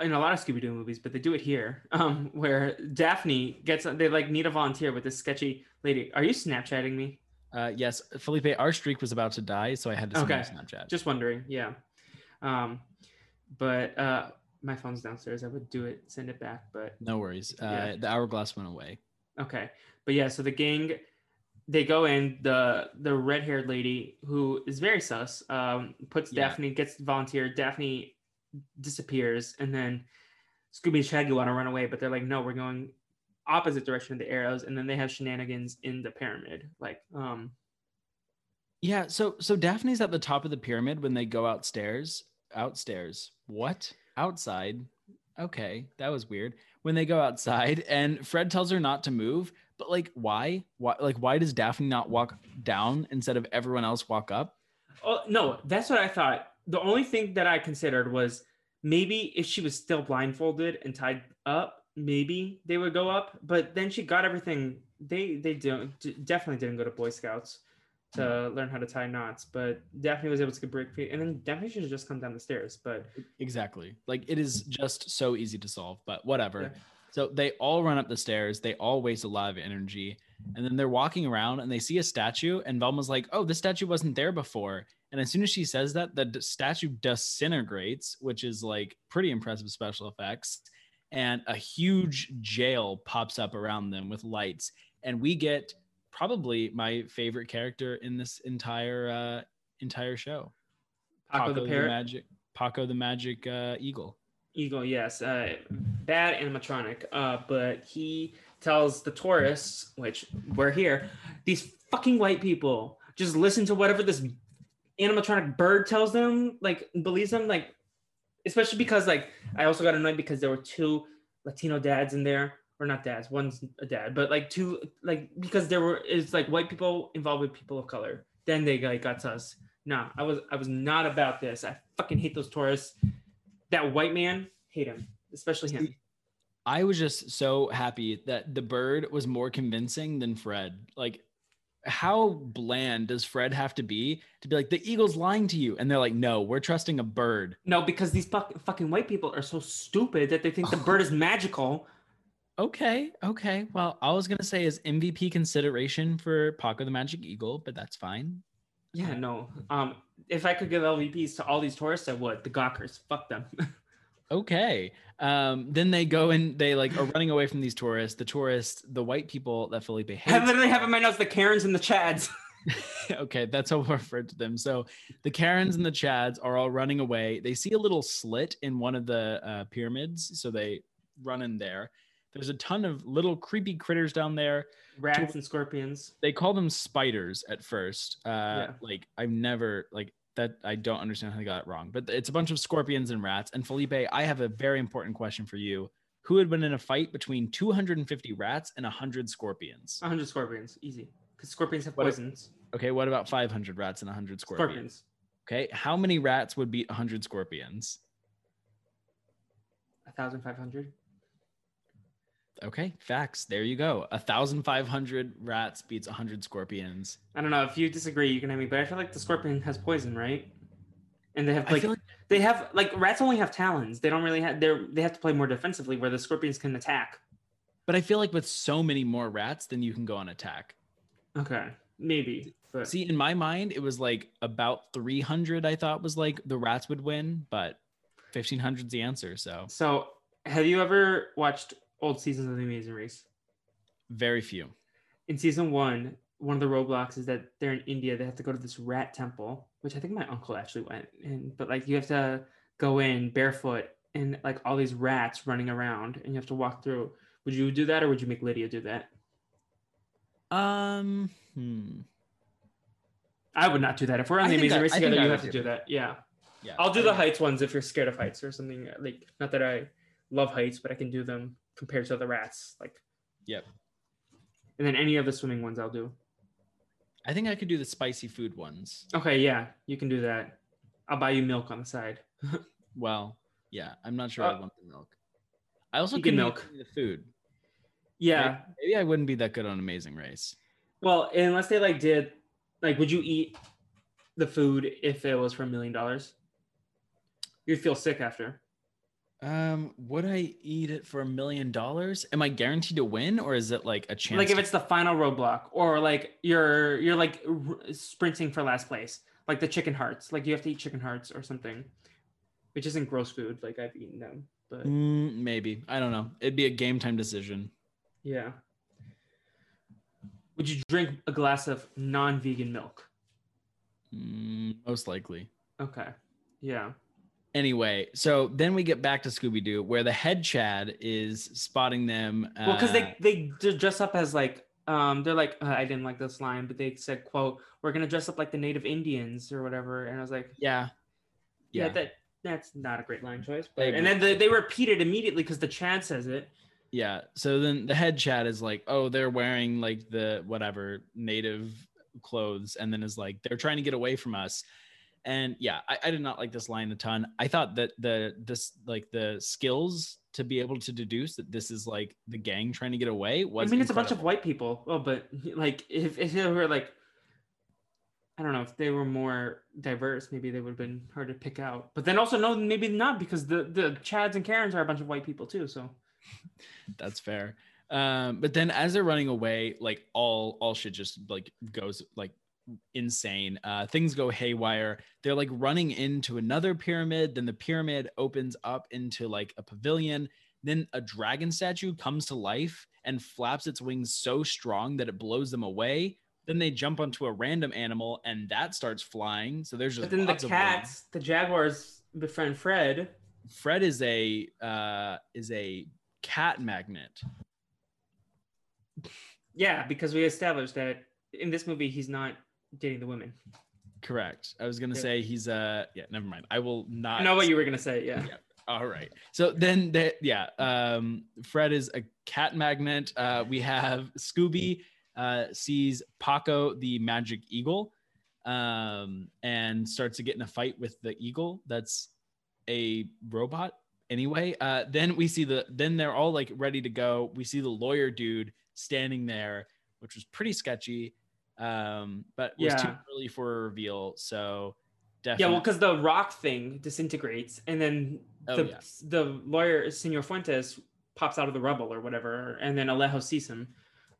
in a lot of Scooby Doo movies, but they do it here. [LAUGHS] Um, where Daphne gets they like need a volunteer with this sketchy lady. Are you Snapchatting me? Uh, yes, Felipe, our streak was about to die, so I had to send Okay. Snapchat. Just wondering. Yeah. Um, but uh, my phone's downstairs. I would do it, send it back, but no worries. Uh, Yeah. The hourglass went away. Okay, but yeah, so the gang, they go in. the The red haired lady who is very sus, um, puts Yeah. Daphne gets volunteered. Daphne disappears, and then Scooby and Shaggy want to run away, but they're like, no, we're going opposite direction of the arrows, and then they have shenanigans in the pyramid. Like, um, Yeah. So so Daphne's at the top of the pyramid when they go outstairs. Outstairs. What? Outside. Okay, that was weird. When they go outside and Fred tells her not to move, but like why? Why like why does Daphne not walk down instead of everyone else walk up? oh no, that's what I thought. The only thing that I considered was maybe if she was still blindfolded and tied up, maybe they would go up. But then she got everything. They they don't definitely didn't go to Boy Scouts to mm. learn how to tie knots. But Daphne was able to break free, and then Daphne should have just come down the stairs. But Exactly. Like it is just so easy to solve, but whatever. Yeah. So they all run up the stairs. They all waste a lot of energy. And then they're walking around and they see a statue. And Velma's like, oh, this statue wasn't there before. And as soon as she says that, the d- statue disintegrates, which is like pretty impressive special effects. And a huge jail pops up around them with lights. And we get probably my favorite character in this entire uh entire show. Paco, the parrot, magic Paco the magic uh, eagle. Eagle, yes, uh, bad animatronic. Uh, but he tells the tourists, which we're here, these fucking white people just listen to whatever this animatronic bird tells them, like believes them, like especially because like I also got annoyed because there were two Latino dads in there, or not dads, one's a dad, but like two like because there were is like white people involved with people of color. Then they like got to us. Nah, I was I was not about this. I fucking hate those tourists. That white man, hate him, especially him. I was just so happy that the bird was more convincing than Fred. Like, how bland does Fred have to be to be like, the eagle's lying to you? And they're like, no, we're trusting a bird. No, because these fuck, fucking white people are so stupid that they think the bird is [LAUGHS] magical. Okay, okay. Well, all I was to say is MVP consideration for Paco the Magic Eagle, but that's fine. Yeah, no. Um, if I could give LVPs to all these tourists, I would. The Gawkers, fuck them. [LAUGHS] Okay. Um, then they go and they like are running away from these tourists. The tourists, the white people that Felipe hates. I literally have in my notes the Karens and the Chads. [LAUGHS] [LAUGHS] okay, that's how we refer to them. So the Karens and the Chads are all running away. They see a little slit in one of the uh, pyramids, so they run in there. There's a ton of little creepy critters down there. Rats and scorpions. They call them spiders at first. Uh, Yeah. Like I've never like that. I don't understand how they got it wrong, but it's a bunch of scorpions and rats. And Felipe, I have a very important question for you. Who would win in a fight between 250 rats and 100 scorpions? 100 scorpions. Easy. Because scorpions have What poisons. Okay, what about 500 rats and 100 scorpions? Scorpions. Okay, how many rats would beat 100 scorpions? 1,500. Okay, facts. There you go. A 1,500 rats beats 100 scorpions. I don't know. If you disagree, you can have me. But I feel like the scorpion has poison, right? And they have like, like they have like rats only have talons. They don't really have. They're they have to play more defensively, where the scorpions can attack. but I feel like with so many more rats, then you can go on attack. Okay, maybe. But See, in my mind, it was like about 300. I thought was like the rats would win, but 1500 is the answer. So so, have you ever watched old seasons of The Amazing Race? very few. in season one, one of the roadblocks is that they're in India. They have to go to this rat temple, which I think my uncle actually went. And but like you have to go in barefoot and like all these rats running around, and you have to walk through. Would you do that, or would you make Lydia do that? Um, hmm. I would not do that. If we're on the Amazing I- Race I together, you have to do that. Yeah, Yeah, I'll do the heights ones if you're scared of heights or something. Like not that I love heights, but I can do them compared to the rats. Like Yep. And then any of the swimming ones, I'll do. I think I could do the spicy food ones. Okay, yeah, you can do that. I'll buy you milk on the side. [LAUGHS] Well, yeah, I'm not sure Uh, I want the milk. I also can milk. milk the food. Yeah, Maybe I wouldn't be that good on Amazing Race. Well, unless they like did, like, would you eat the food if it was for a million dollars? You'd feel sick after. Um, would I eat it for a million dollars? Am I guaranteed to win, or is it like a chance? Like if it's the final roadblock, or like you're you're like r- sprinting for last place, like the chicken hearts. Like you have to eat chicken hearts or something, which isn't gross food. Like I've eaten them, but Mm, maybe I don't know. It'd be a game time decision. yeah. Would you drink a glass of non-vegan milk? Mm, most likely. Okay. Yeah. Anyway, so then we get back to Scooby Doo, where the head Chad is spotting them. Well, because uh, they they dress up as like um they're like uh, I didn't like this line, but they said quote We're gonna dress up like the native Indians or whatever, and I was like, yeah, yeah, yeah, that that's not a great line choice. But and then they, they repeat it immediately because the Chad says it. yeah. So then the head Chad is like, oh, they're wearing like the whatever native clothes, and then is like, they're trying to get away from us. And yeah, I, I did not like this line a ton. I thought that the this like the skills to be able to deduce that this is like the gang trying to get away was. I mean, it's a bunch of white people. Well, but [LAUGHS] like if if they were like. I don't know if they were more diverse, maybe they would have been hard to pick out. But then also, no, maybe not because the the Chads and Karens are a bunch of white people too. So [LAUGHS] That's fair. Um, but then as they're running away, like all all shit just like goes like insane. Uh, things go haywire. They're like running into another pyramid. Then the pyramid opens up into like a pavilion. Then a dragon statue comes to life and flaps its wings so strong that it blows them away. Then they jump onto a random animal and that starts flying. So there's just But then the cats, the jaguars befriend Fred. Fred is a uh, is a cat magnet. Yeah, because we established that in this movie he's not dating the women. Correct. I was gonna Yeah. say he's uh yeah, never mind. I will not I know what you were gonna say. Yeah. Yeah. all right. So then the yeah, um Fred is a cat magnet. Uh we have Scooby uh sees Paco the magic eagle um and starts to get in a fight with the eagle that's a robot anyway uh then we see the then they're all like ready to go we see the lawyer dude standing there which was pretty sketchy um but was too Yeah. early for a reveal so Yeah, definitely well, because the rock thing disintegrates, and then Oh, the yeah. the lawyer Senor Fuentes pops out of the rubble or whatever, and then Alejo sees him,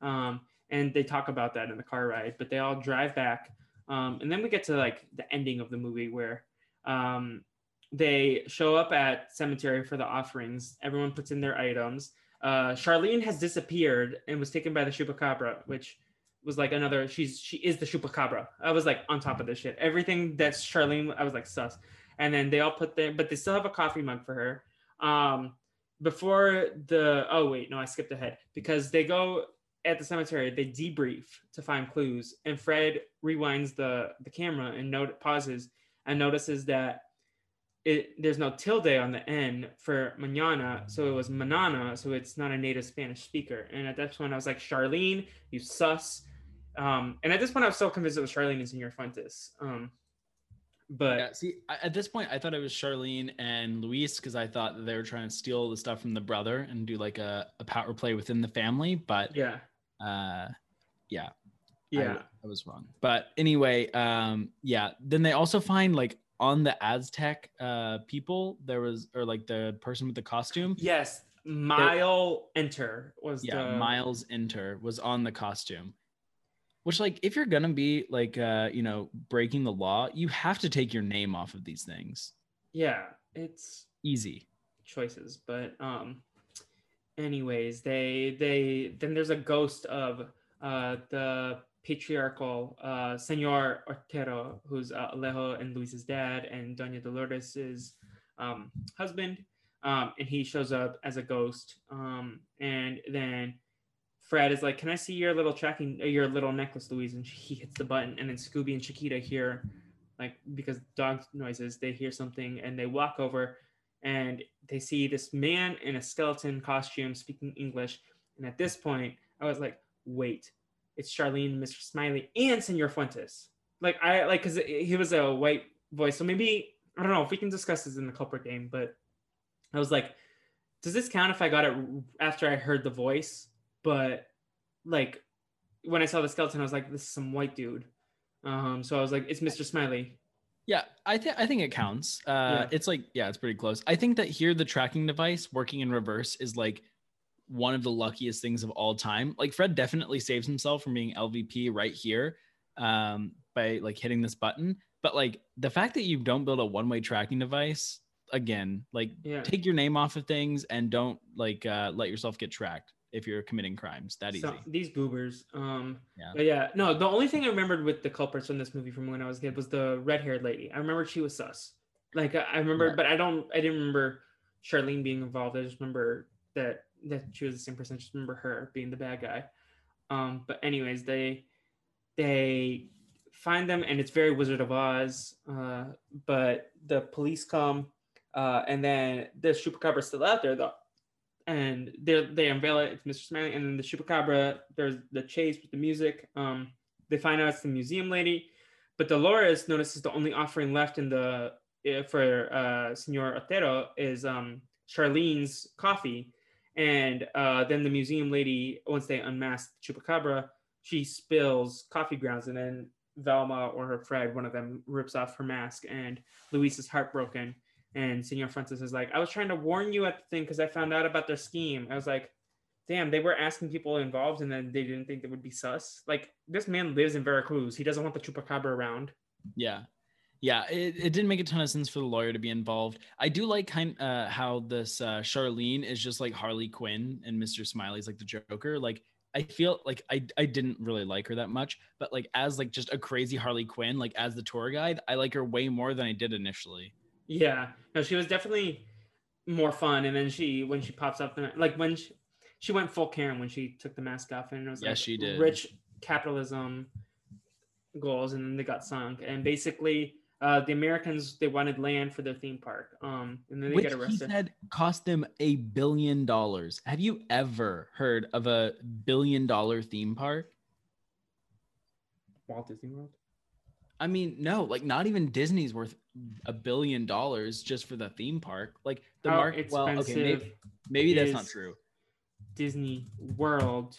um, and they talk about that in the car ride. But they all drive back, um, and then we get to like the ending of the movie where um, they show up at cemetery for the offerings. Everyone puts in their items. Uh, Charlene has disappeared and was taken by the chupacabra, which was like another. She's she is the chupacabra. I was like on top of this shit. Everything that's Charlene, I was like sus. And then they all put their, but they still have a coffee mug for her. Um, before the oh wait no I skipped ahead because they go at the cemetery they debrief to find clues and Fred rewinds the the camera and note pauses and notices that it there's no tilde on the end for mañana, so it was manana, so it's not a native Spanish speaker. And at that point, I was like, Charlene, you sus. Um, and at this point, I was still convinced it was Charlene and Senor Fuentes. Um, but yeah, see, at this point, I thought it was Charlene and Luis because I thought they were trying to steal the stuff from the brother and do like a, a power play within the family. But yeah, uh, yeah, yeah, I, I was wrong. But anyway, um, yeah. Then they also find like on the Aztec uh people there was or like the person with the costume. Yes, Mile Enter was Yeah, the Miles Enter was on the costume. Which like if you're gonna be like uh you know breaking the law, you have to take your name off of these things. yeah, it's Easy. choices but um anyways they they then there's a ghost of uh the patriarchal uh senor otero who's uh, alejo and luis's dad and doña dolores's um husband um and he shows up as a ghost um and then fred is like can i see your little tracking uh, your little necklace louise and he hits the button and then scooby and chiquita hear like because dog noises they hear something and they walk over and they see this man in a skeleton costume speaking English. And at this point, I was like, wait, it's Charlene, Mr. Smiley, and Senor Fuentes. Like I like because he was a white voice, so maybe I don't know if we can discuss this in the culprit game. But I was like, does this count if I got it after I heard the voice? But like when I saw the skeleton, I was like, this is some white dude. Um, so I was like, it's Mr. Smiley. Yeah, I think I think it counts. Uh Yeah. it's like yeah, it's pretty close. I think that here the tracking device working in reverse is like one of the luckiest things of all time. Like Fred definitely saves himself from being LVP right here um by like hitting this button, but like the fact that you don't build a one-way tracking device again, like Yeah. take your name off of things and don't like uh let yourself get tracked if you're committing crimes. That easy. So, these boobers. Um, Yeah. But yeah, no. The only thing I remembered with the culprits from this movie from when I was a kid was the red-haired lady. I remember she was sus. Like I remember, Yeah. but I don't. I didn't remember Charlene being involved. I just remember that that she was the same person. I just remember her being the bad guy. Um, but anyways, they they find them, and it's very Wizard of Oz. Uh, but the police come, uh, and then the chupacabra's still out there though and they they unveil it. It's Mr. Smiley, and then the chupacabra. There's the chase with the music. Um, they find out it's the museum lady, but Dolores notices the only offering left in the uh, for uh, Senor Otero is um, Charlene's coffee, and uh, then the museum lady once they unmask the chupacabra, she spills coffee grounds, and then Velma or her Fred, one of them, rips off her mask, and Luis is heartbroken. And Senor Francis is like, I was trying to warn you at the thing because I found out about their scheme. I was like, damn, they were asking people involved and then they didn't think they would be sus. Like, this man lives in Veracruz. He doesn't want the chupacabra around. Yeah. Yeah, it, it didn't make a ton of sense for the lawyer to be involved. I do like kind uh, how this uh, Charlene is just like Harley Quinn and Mr. Smiley's like the Joker. Like I feel like I I didn't really like her that much, but like as like just a crazy Harley Quinn, like as the tour guide, I like her way more than I did initially. Yeah. No, she was definitely more fun. And then she, when she pops up, and like when she, she went full Karen when she took the mask off and it was Yeah, like she did. rich capitalism goals and then they got sunk. And basically, uh, the Americans, they wanted land for their theme park. Um, and then they Which get he said cost them a billion dollars. Have you ever heard of a billion dollar theme park? Walt Disney World. I mean, no, like not even Disney's worth a billion dollars just for the theme park. Like the How market. Well, okay, expensive maybe, maybe that's not true Disney World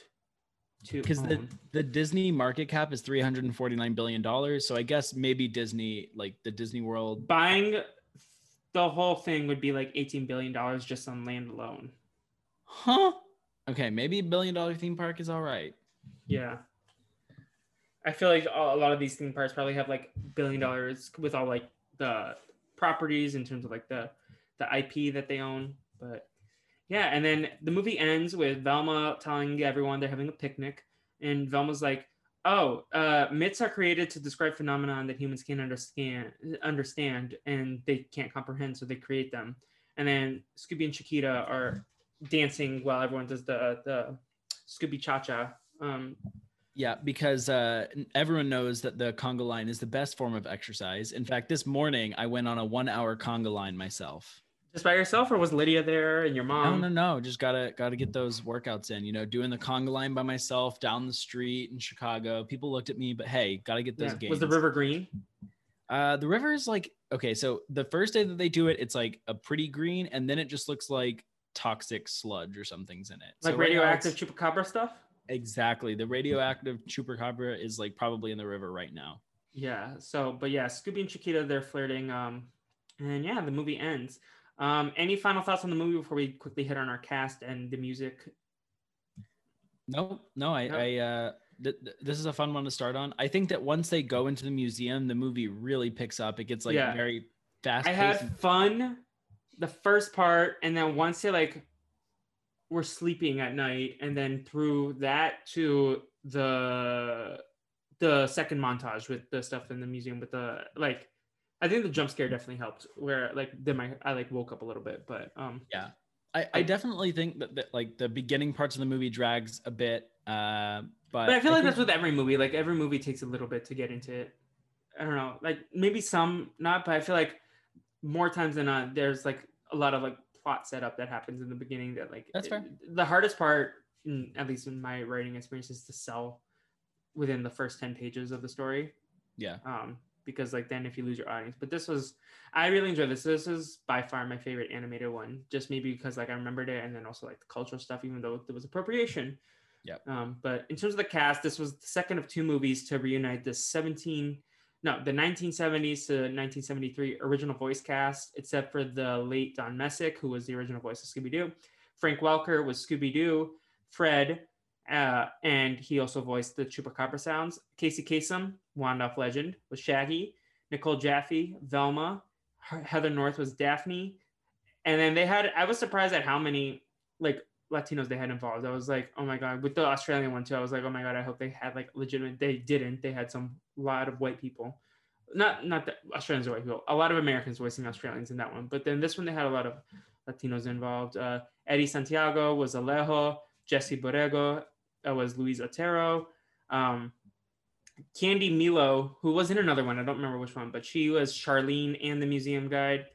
to because the the Disney market cap is three hundred and forty nine billion dollars. So I guess maybe Disney, like the Disney World. buying the whole thing would be like 18 billion dollars just on land alone. Huh? Okay, maybe a billion dollar theme park is all right. Yeah. I feel like a lot of these theme parks probably have like billion dollars with all like the properties in terms of like the the IP that they own. But yeah, and then the movie ends with Velma telling everyone they're having a picnic, and Velma's like, Oh, uh, myths are created to describe phenomenon that humans can't understand, understand, and they can't comprehend, so they create them. And then Scooby and Chiquita are dancing while everyone does the the Scooby Cha Cha. Um, Yeah, because uh, everyone knows that the conga line is the best form of exercise. In fact, this morning I went on a one-hour conga line myself. just by yourself, or was Lydia there and your mom? no, no, no. Just gotta gotta get those workouts in. You know, doing the conga line by myself down the street in Chicago. People looked at me, but hey, gotta get those Yeah. gains. Was the river green? Uh, the river is like okay. So the first day that they do it, it's like a pretty green, and then it just looks like toxic sludge or something's in it. Like So right now radioactive chupacabra stuff? Exactly. The radioactive chupacabra is like probably in the river right now. Yeah. So, but yeah, Scooby and Chiquita, they're flirting. Um, and yeah, the movie ends. Um, any final thoughts on the movie before we quickly hit on our cast and the music? No, no, I. I, uh, th- th- this is a fun one to start on. I think that once they go into the museum, the movie really picks up. It gets like Yeah. very fast. I had fun the first part, and then once they like were sleeping at night, and then through that to the the second montage with the stuff in the museum with the like I think the jump scare definitely helped where like then my I like woke up a little bit, but um Yeah. I, I I- definitely think that, that like the beginning parts of the movie drags a bit. Uh, but, but I feel like think- that's with every movie. Like every movie takes a little bit to get into it. I don't know, like maybe some not, but I feel like more times than not, there's like a lot of like plot setup that happens in the beginning that like That's fair. it- the hardest part, in, at least in my writing experience, is to sell within the first ten pages of the story. yeah. Um, because like then if you lose your audience, but this was I really enjoyed this. This is by far my favorite animated one, just maybe because like I remembered it, and then also like the cultural stuff, even though there was appropriation. Yeah. Um, but in terms of the cast, this was the second of two movies to reunite the 17, no, the 1970s to 1973 original voice cast, except for the late Don Messick, who was the original voice of Scooby Doo. Frank Welker was Scooby Doo. Fred, uh, and he also voiced the Chupacabra sounds. Casey Kasem, Wandolph legend, was Shaggy. Nicole Jaffe, Velma. Heather North was Daphne. And then they had, I was surprised at how many like Latinos they had involved. I was like, oh my God, with the Australian one too, I was like, oh my God, I hope they had like legitimate, they didn't. They had some lot of white people. Not not that Australians are white people, a lot of Americans voicing Australians in that one. But then this one, they had a lot of Latinos involved. Uh, Eddie Santiago was Alejo. Jesse Borrego uh, was Luis Otero. Um, Candy Milo, who was in another one, I don't remember which one, but she was Charlene and the museum guide.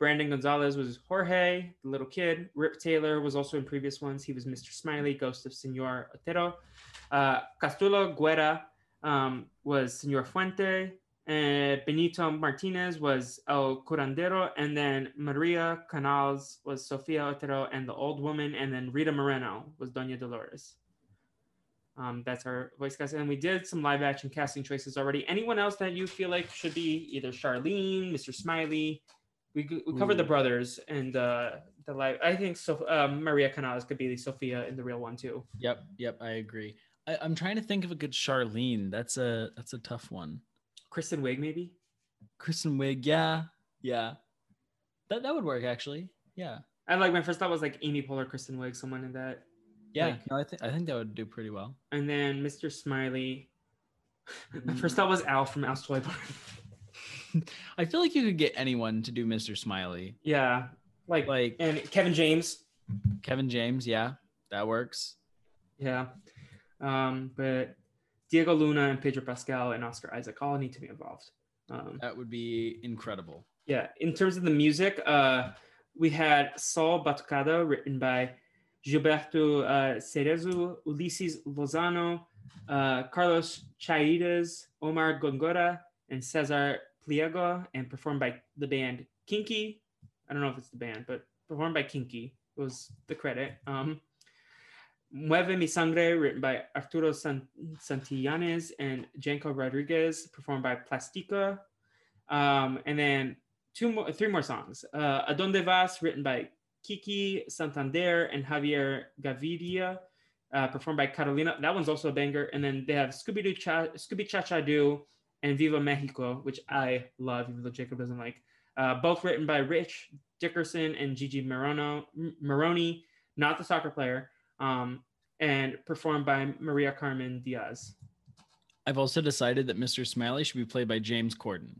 Brandon Gonzalez was Jorge, the little kid. Rip Taylor was also in previous ones. He was Mr. Smiley, Ghost of Senor Otero. Uh, Castulo Guerra um, was Senor Fuente. And Benito Martinez was El Curandero. And then Maria Canals was Sofia Otero and the old woman. And then Rita Moreno was Doña Dolores. Um, that's our voice cast. And we did some live action casting choices already. Anyone else that you feel like should be either Charlene, Mr. Smiley? We, we covered the brothers and uh, the live. I think so. Um, Maria Canales could be the Sophia in the real one too. Yep. Yep. I agree. I, I'm trying to think of a good Charlene. That's a that's a tough one. Kristen Wiig maybe. Kristen Wiig. Yeah. Yeah. That that would work actually. Yeah. I like my first thought was like Amy Poehler, Kristen Wiig, someone in that. Yeah. Like- no, I think I think that would do pretty well. And then Mr. Smiley. [LAUGHS] my Mm. first thought was Al from Al's Toy Barn. [LAUGHS] I feel like you could get anyone to do Mr. Smiley. yeah, like, Like and Kevin James. Kevin James. Yeah, that works. Yeah, um, but Diego Luna and Pedro Pascal and Oscar Isaac all need to be involved. Um, That would be incredible. yeah, in terms of the music, uh, we had Sol Batucada written by Gilberto uh, Cerezo, Ulises Lozano, uh, Carlos Chaides, Omar Gongora, and Cesar Pliego, and performed by the band Kinky. I don't know if it's the band, but performed by Kinky was the credit. Um, Mueve Mi Sangre, written by Arturo San- Santillanes and Janko Rodriguez, performed by Plastica. Um, and then two more, three more songs. Uh, Adonde Vas, written by Kiki Santander and Javier Gaviria, uh, performed by Carolina. That one's also a banger. And then they have Scooby Doo Cha Scooby Cha Cha Doo and Viva Mexico, which I love, even though Jacob doesn't like. Uh, both written by Rich Dickerson and Gigi Marono, M- Maroney, not the soccer player, um, and performed by Maria Carmen Diaz. I've also decided that Mr. Smiley should be played by James Corden.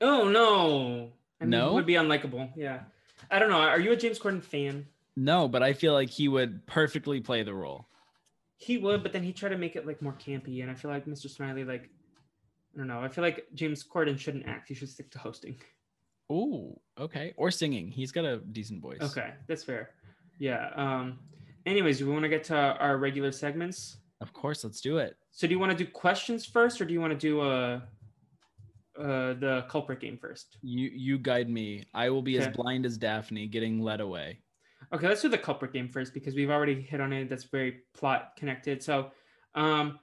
Oh no. I mean, No? would be unlikable. Yeah. I don't know. Are you a James Corden fan? No, but I feel like he would perfectly play the role. He would, but then he tried to make it like more campy, and I feel like Mr. Smiley, like, I don't know. I feel like James Corden shouldn't act. He should stick to hosting. Oh, okay. Or singing. He's got a decent voice. Okay, that's fair. Yeah. Um. Anyways, we want to get to our regular segments. Of course, let's do it. So, do you want to do questions first, or do you want to do uh, uh, the culprit game first? You you guide me. I will be as blind as Daphne, getting led away. Okay, let's do the culprit game first because we've already hit on it. That's very plot connected. So, um,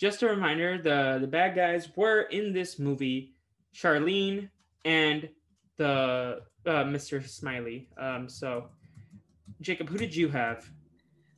just a reminder: the the bad guys were in this movie, Charlene and the uh, Mr. Smiley. Um, so, Jacob, who did you have?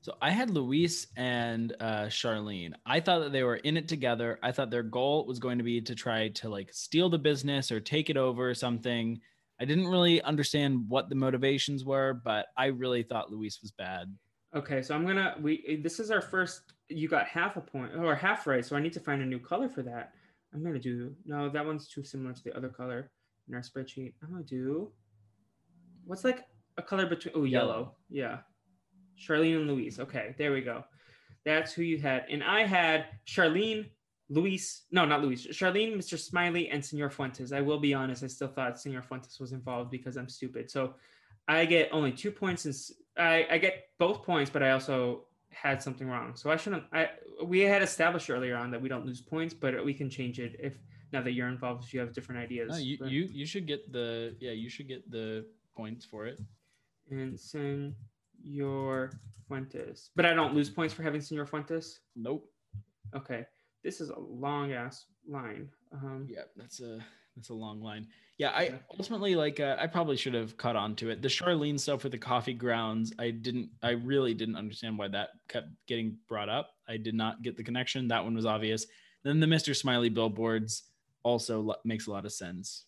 So I had Luis and uh, Charlene. I thought that they were in it together. I thought their goal was going to be to try to like steal the business or take it over or something. I didn't really understand what the motivations were, but I really thought Luis was bad. Okay, so I'm gonna we this is our first. You got half a point or half right, so I need to find a new color for that. I'm gonna do no, that one's too similar to the other color in our spreadsheet. I'm gonna do what's like a color between oh yellow. Yeah. Charlene and Louise. Okay, there we go. That's who you had. And I had Charlene, Luis, no, not Luis, Charlene, Mr. Smiley, and Senor Fuentes. I will be honest, I still thought Senor Fuentes was involved because I'm stupid. So I get only two points since I, I get both points, but I also had something wrong. So I shouldn't I we had established earlier on that we don't lose points, but we can change it if now that you're involved, if you have different ideas. No, you, But- you you should get the yeah you should get the points for it. and Senor Fuentes. But I don't lose points for having Senor Fuentes. Nope. Okay. This is a long ass line. Um, Yeah, that's a that's a long line. Yeah, I ultimately like uh, I probably should have caught on to it. The Charlene stuff with the coffee grounds, I didn't I really didn't understand why that kept getting brought up. I did not get the connection. That one was obvious. Then the Mr. Smiley billboards also lo- makes a lot of sense.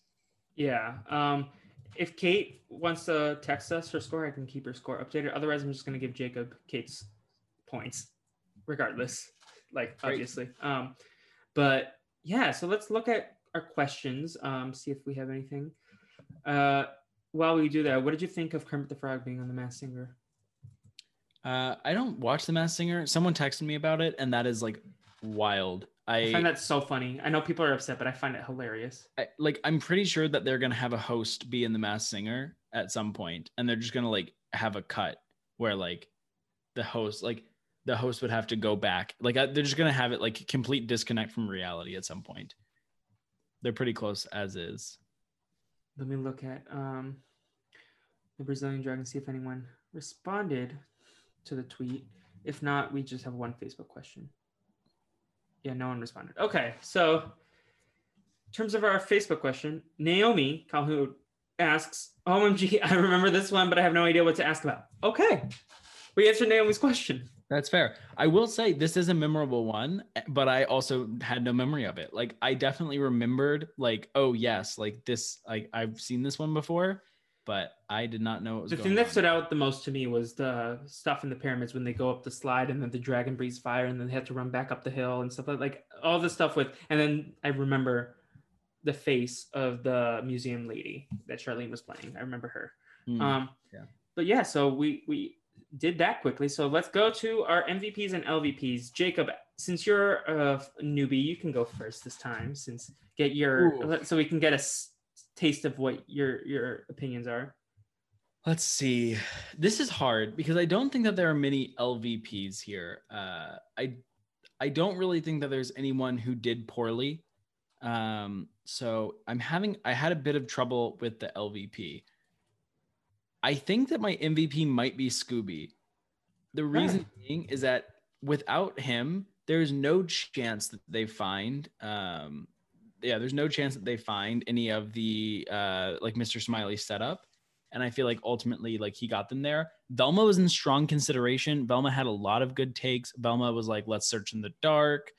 yeah. Um, if Kate wants to text us her score, I can keep her score updated. Otherwise, I'm just going to give Jacob Kate's points, regardless. Like, Great. obviously. Um, but yeah, so let's look at our questions, um, see if we have anything. Uh, while we do that, what did you think of Kermit the Frog being on The Masked Singer? Uh, I don't watch The Masked Singer. Someone texted me about it, and that is like wild. I I, find that so funny. I know people are upset, but I find it hilarious. I like. I'm pretty sure that they're gonna have a host be in The Masked Singer at some point, and they're just gonna like have a cut where like the host, like the host would have to go back. Like I, they're just gonna have it like complete disconnect from reality at some point. They're pretty close as is. Let me look at um, the Brazilian Dragon, see if anyone responded to the tweet. If not, we just have one Facebook question. Yeah, no one responded. Okay, so in terms of our Facebook question, Naomi Calhoun asks, OMG, [LAUGHS] I remember this one, but I have no idea what to ask about. Okay, we answered Naomi's question. That's fair. I will say this is a memorable one, but I also had no memory of it. Like I definitely remembered, like, oh yes, like this. Like I've seen this one before, but I did not know it was. The thing that on. stood out the most to me was the stuff in the pyramids when they go up the slide and then the dragon breathes fire and then they have to run back up the hill and stuff like like all the stuff with and then I remember the face of the museum lady that Charlene was playing. I remember her. Hmm. Um yeah. but yeah, so we we did that quickly. So let's go to our MVPs and LVPs. Jacob, since you're a newbie, you can go first this time since get your Ooh. so we can get a s- taste of what your your opinions are. Let's see. This is hard because I don't think that there are many LVPs here. Uh, I I don't really think that there's anyone who did poorly. Um, so I'm having I had a bit of trouble with the LVP. I think that my MVP might be Scooby. The reason being is that without him, there's no chance that they find um yeah, there's no chance that they find any of the uh like Mr. Smiley setup and I feel like ultimately like he got them there. Velma was in strong consideration. Velma had a lot of good takes. Velma was like, "Let's search in the dark."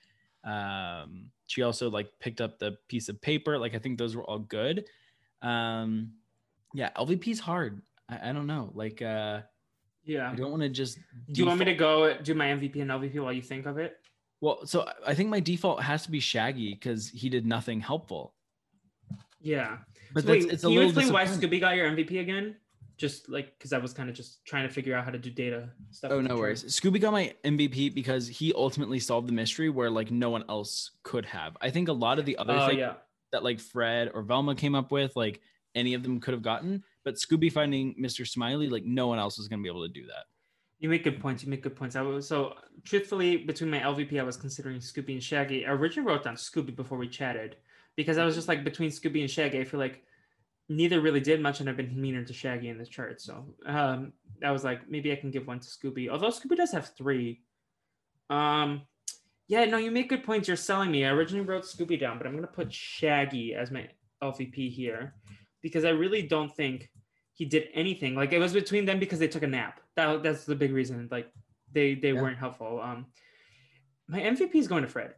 Um, she also like picked up the piece of paper. Like I think those were all good. Um, yeah, LVP's hard. I, I don't know. Like uh, Yeah. I don't want to just. Do you want me to go do my MVP and LVP while you think of it? Well, so I think my default has to be Shaggy because he did nothing helpful. Yeah. But So that's, wait, it's a can you little explain why. Scooby got your MVP again? Just like because I was kind of just trying to figure out how to do data stuff. Oh no worries. Scooby got my MVP because he ultimately solved the mystery where like no one else could have. I think a lot of the other Oh things yeah. that like Fred or Velma came up with, like any of them could have gotten, but Scooby finding Mr. Smiley, like no one else was gonna be able to do that. You make good points. You make good points. I was so truthfully between my LVP, I was considering Scooby and Shaggy. I originally wrote down Scooby before we chatted because I was just like between Scooby and Shaggy. I feel like neither really did much, and I've been meaner to Shaggy in the chart. So um, I was like, maybe I can give one to Scooby. Although Scooby does have three. Um, yeah, no, you make good points. You're selling me. I originally wrote Scooby down, but I'm gonna put Shaggy as my LVP here because I really don't think he did anything. Like it was between them because they took a nap. That that's the big reason. Like they they Yeah. weren't helpful. Um, my MVP is going to Fred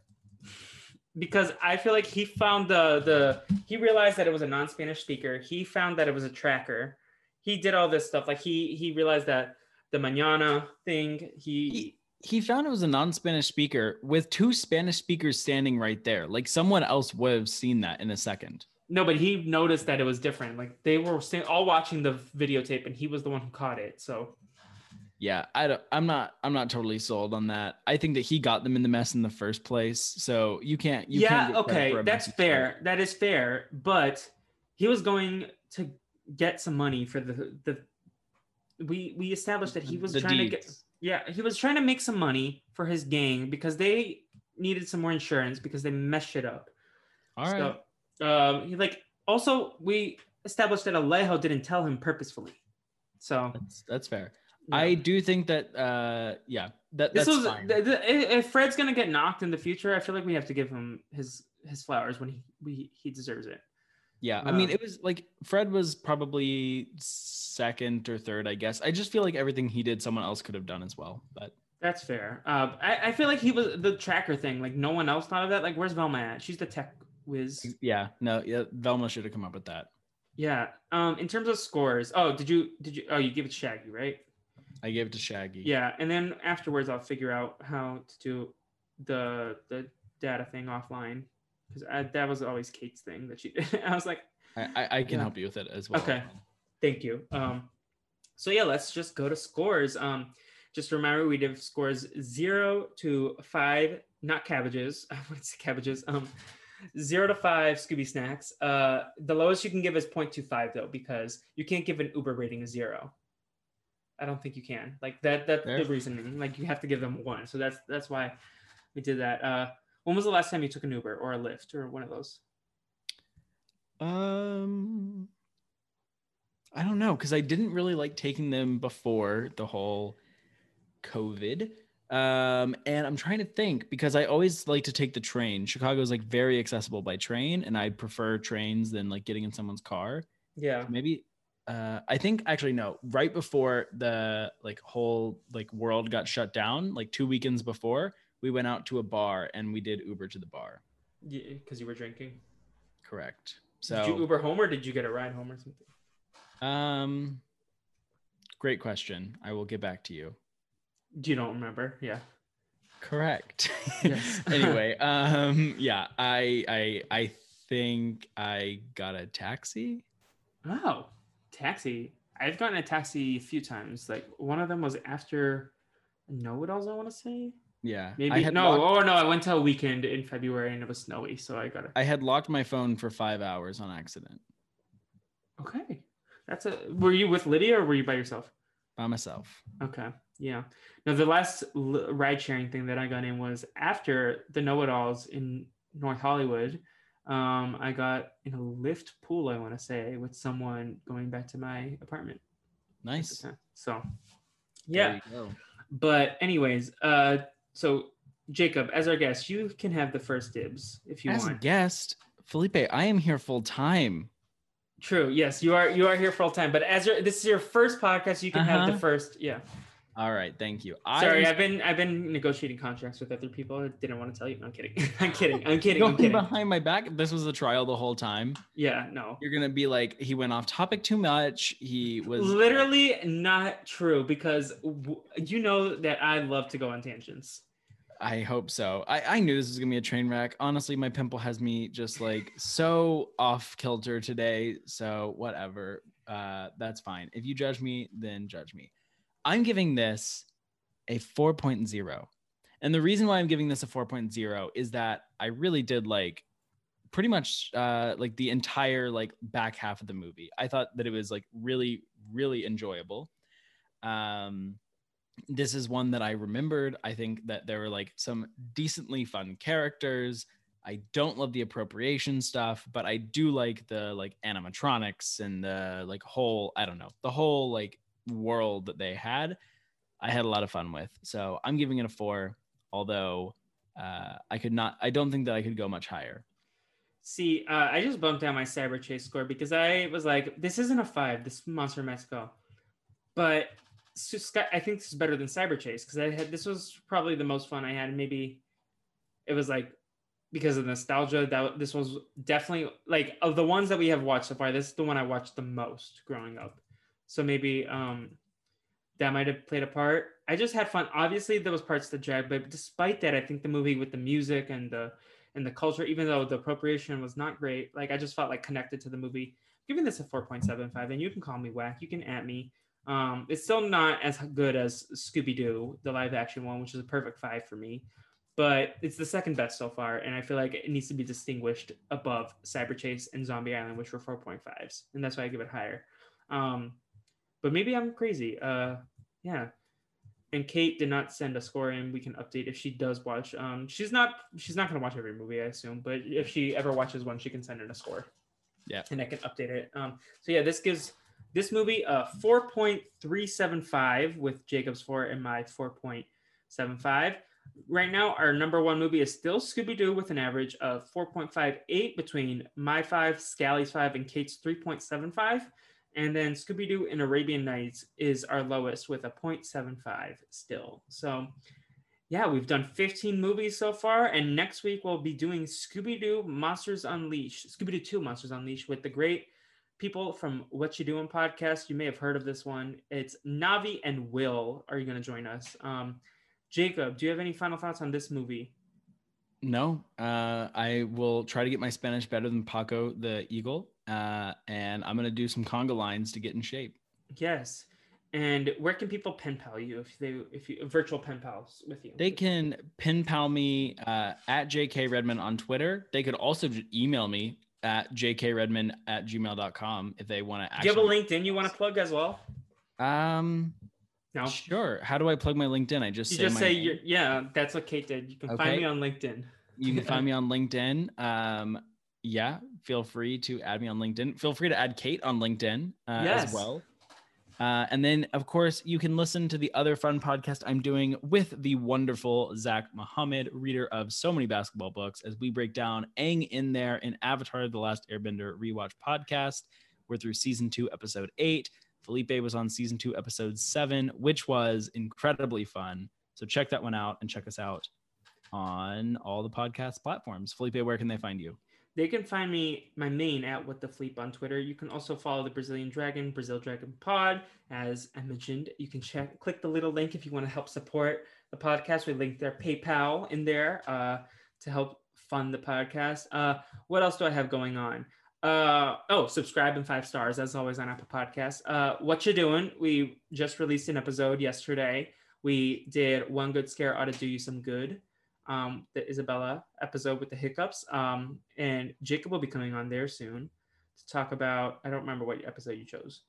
[LAUGHS] because I feel like he found the the he realized that it was a non-Spanish speaker. He found that it was a tracker. He did all this stuff. Like he he realized that the mañana thing. He, He- He found it was a non-Spanish speaker with two Spanish speakers standing right there. Like someone else would have seen that in a second. No, but he noticed that it was different. Like they were all watching the videotape, and he was the one who caught it. So Yeah, I don't, I'm not I'm not totally sold on that. I think that he got them in the mess in the first place. So you can't you yeah, can't okay, that's fair. That is fair. But he was going to get some money for the the. We we established that he was The trying to get. Yeah, he was trying to make some money for his gang because they needed some more insurance because they messed it up. All right. So, um, he like also we established that Alejo didn't tell him purposefully. So that's that's fair. yeah. I do think that uh yeah, that this was th- th- if Fred's gonna get knocked in the future, I feel like we have to give him his his flowers when he we, he deserves it. Yeah, I mean, Um, it was like Fred was probably second or third, I guess. I just feel like everything he did, someone else could have done as well. But That's fair. Uh, I, I feel like he was the tracker thing. Like no one else thought of that. Like where's Velma at? She's the tech whiz. yeah, no, yeah, Velma should have come up with that. Yeah. Um. In terms of scores. Oh, did you did you? Oh, you give it to Shaggy, right? I gave it to Shaggy. Yeah. And then afterwards, I'll figure out how to do the the data thing offline because that was always Kate's thing that she did. [LAUGHS] I was like, I, I, I can Yeah. help you with it as well. Okay. Thank you. Um, so yeah, let's just go to scores. Um, just remember we did scores zero to five, not cabbages. [LAUGHS] I want to say cabbages. Um, zero to five Scooby snacks. Uh, the lowest you can give is 0.25 though, because you can't give an Uber rating a zero. I don't think you can. Like that. That's Fair. the reasoning. Like you have to give them one. So that's that's why we did that. Uh, when was the last time you took an Uber or a Lyft or one of those? Um, I don't know because I didn't really like taking them before the whole COVID. Um, and I'm trying to think because I always like to take the train. Chicago is like very accessible by train, and I prefer trains than like getting in someone's car. Yeah. Maybe uh I think actually no, right before the like whole like world got shut down, like two weekends before, we went out to a bar and we did Uber to the bar. Yeah, because you were drinking. Correct. So did you So Uber home or did you get a ride home or something? um great question. I will get back to you. Do you don't remember? Yeah. Correct. Yes. [LAUGHS] anyway, um yeah, I I I think I got a taxi. Oh, taxi. I've gotten a taxi a few times. Like one of them was after Know It Alls, I want to say. Yeah. Maybe I had no. locked- oh no, I went to a weekend in February and it was snowy, so I got it. I had locked my phone for 5 hours on accident Okay, that's a. Were you with Lydia or were you by yourself? By myself. Okay, yeah. Now, the last l- ride sharing thing that I got in was after the Know It Alls in North Hollywood. Um, I got in a Lyft pool, I want to say, with someone going back to my apartment. Nice. So, yeah. But anyways, uh, so Jacob, as our guest, you can have the first dibs if you As a want. guest, Felipe, I am here full time. True. Yes, you are. You are here full time. But as your this is your first podcast, you can have the Uh-huh. first. Yeah. All right, thank you. Sorry, I I've been I've been negotiating contracts with other people. I didn't want to tell you. No, I'm kidding. [LAUGHS] I'm kidding. I'm kidding. I'm kidding. behind my back. This was a trial the whole time. Yeah. No. You're gonna be like, he went off topic too much. He was Literally not true because w- you know that I love to go on tangents. I hope so. I, I knew this was gonna be a train wreck. Honestly, my pimple has me just like [LAUGHS] so off kilter today. So whatever. Uh, that's fine. If you judge me, then judge me. I'm giving this a 4.0. And the reason why I'm giving this a 4.0 is that I really did like pretty much uh like the entire like back half of the movie. I thought that it was like really really enjoyable. Um this is one that I remembered. I think that there were like some decently fun characters. I don't love the appropriation stuff, but I do like the like animatronics and the like whole, I don't know, the whole like world that they had. I had a lot of fun with. So I'm giving it a four, although uh, I could not, I don't think that I could go much higher. See, uh, I just bumped down my Cyber Chase score because I was like, this isn't a five, this Monster Mexico. But I think this is better than Cyber Chase because I had this was probably the most fun I had. Maybe it was like because of nostalgia that this was definitely like of the ones that we have watched so far. This is the one I watched the most growing up. So maybe um that might have played a part. I just had fun. Obviously, there was parts that dragged, but despite that, I think the movie with the music and the and the culture, even though the appropriation was not great, like I just felt like connected to the movie. I'm giving this a 4.75, and you can call me whack. You can at me. Um, it's still not as good as Scooby Doo, the live action one, which is a perfect five for me, but it's the second best so far, and I feel like it needs to be distinguished above Cyber Chase and Zombie Island, which were 4.5s, and that's why I give it higher. Um, but maybe I'm crazy. Uh, yeah. And Kate did not send a score in. We can update if she does watch. Um, she's not she's not gonna watch every movie, I assume, but if she ever watches one, she can send in a score. Yeah. And I can update it. Um, so yeah, this gives this movie uh, a 4.375 with Jacob's 4 and my 4.75. Right now, our number one movie is still Scooby Doo with an average of 4.58 between my 5, Scally's 5, and Kate's 3.75. And then Scooby Doo and Arabian Nights is our lowest with a 0.75 still. So, yeah, we've done 15 movies so far. And next week, we'll be doing Scooby Doo Monsters Unleashed, Scooby Doo 2 Monsters Unleashed with the great people from What You Doing podcast. You may have heard of this one. It's Navi and Will are you going to join us. Um, Jacob, do you have any final thoughts on this movie? No, uh, I will try to get my Spanish better than Paco the Eagle, uh, and I'm gonna do some conga lines to get in shape. Yes, and where can people pen pal you if they if you virtual pen pals with you? They can pen pal me uh, at JK Redmond on Twitter. They could also email me at jkredman at gmail.com if they want to. Do you have a LinkedIn you want to plug as well? Um, no. Sure. How do I plug my LinkedIn? I just you say just say you yeah. That's what Kate did. You can okay. find me on LinkedIn. you can find me [LAUGHS] on LinkedIn. Um, yeah, feel free to add me on LinkedIn. Feel free to add Kate on LinkedIn uh, yes. as well. Uh, and then, of course, you can listen to the other fun podcast I'm doing with the wonderful Zach Muhammad, reader of so many basketball books, as we break down Aang in there in Avatar The Last Airbender rewatch podcast. We're through season two, episode eight. Felipe was on season two, episode seven, which was incredibly fun. So check that one out and check us out on all the podcast platforms. Felipe, where can they find you? They can find me, my main at What the Fleep on Twitter. You can also follow the Brazilian Dragon, Brazil Dragon Pod. As I mentioned, you can check, click the little link if you want to help support the podcast. We linked their PayPal in there uh, to help fund the podcast. Uh, what else do I have going on? Uh, oh, subscribe and five stars as always on Apple Podcasts. Uh, what you doing? We just released an episode yesterday. We did one good scare ought to do you some good um, the Isabella episode with the hiccups. Um, and Jacob will be coming on there soon to talk about, I don't remember what episode you chose,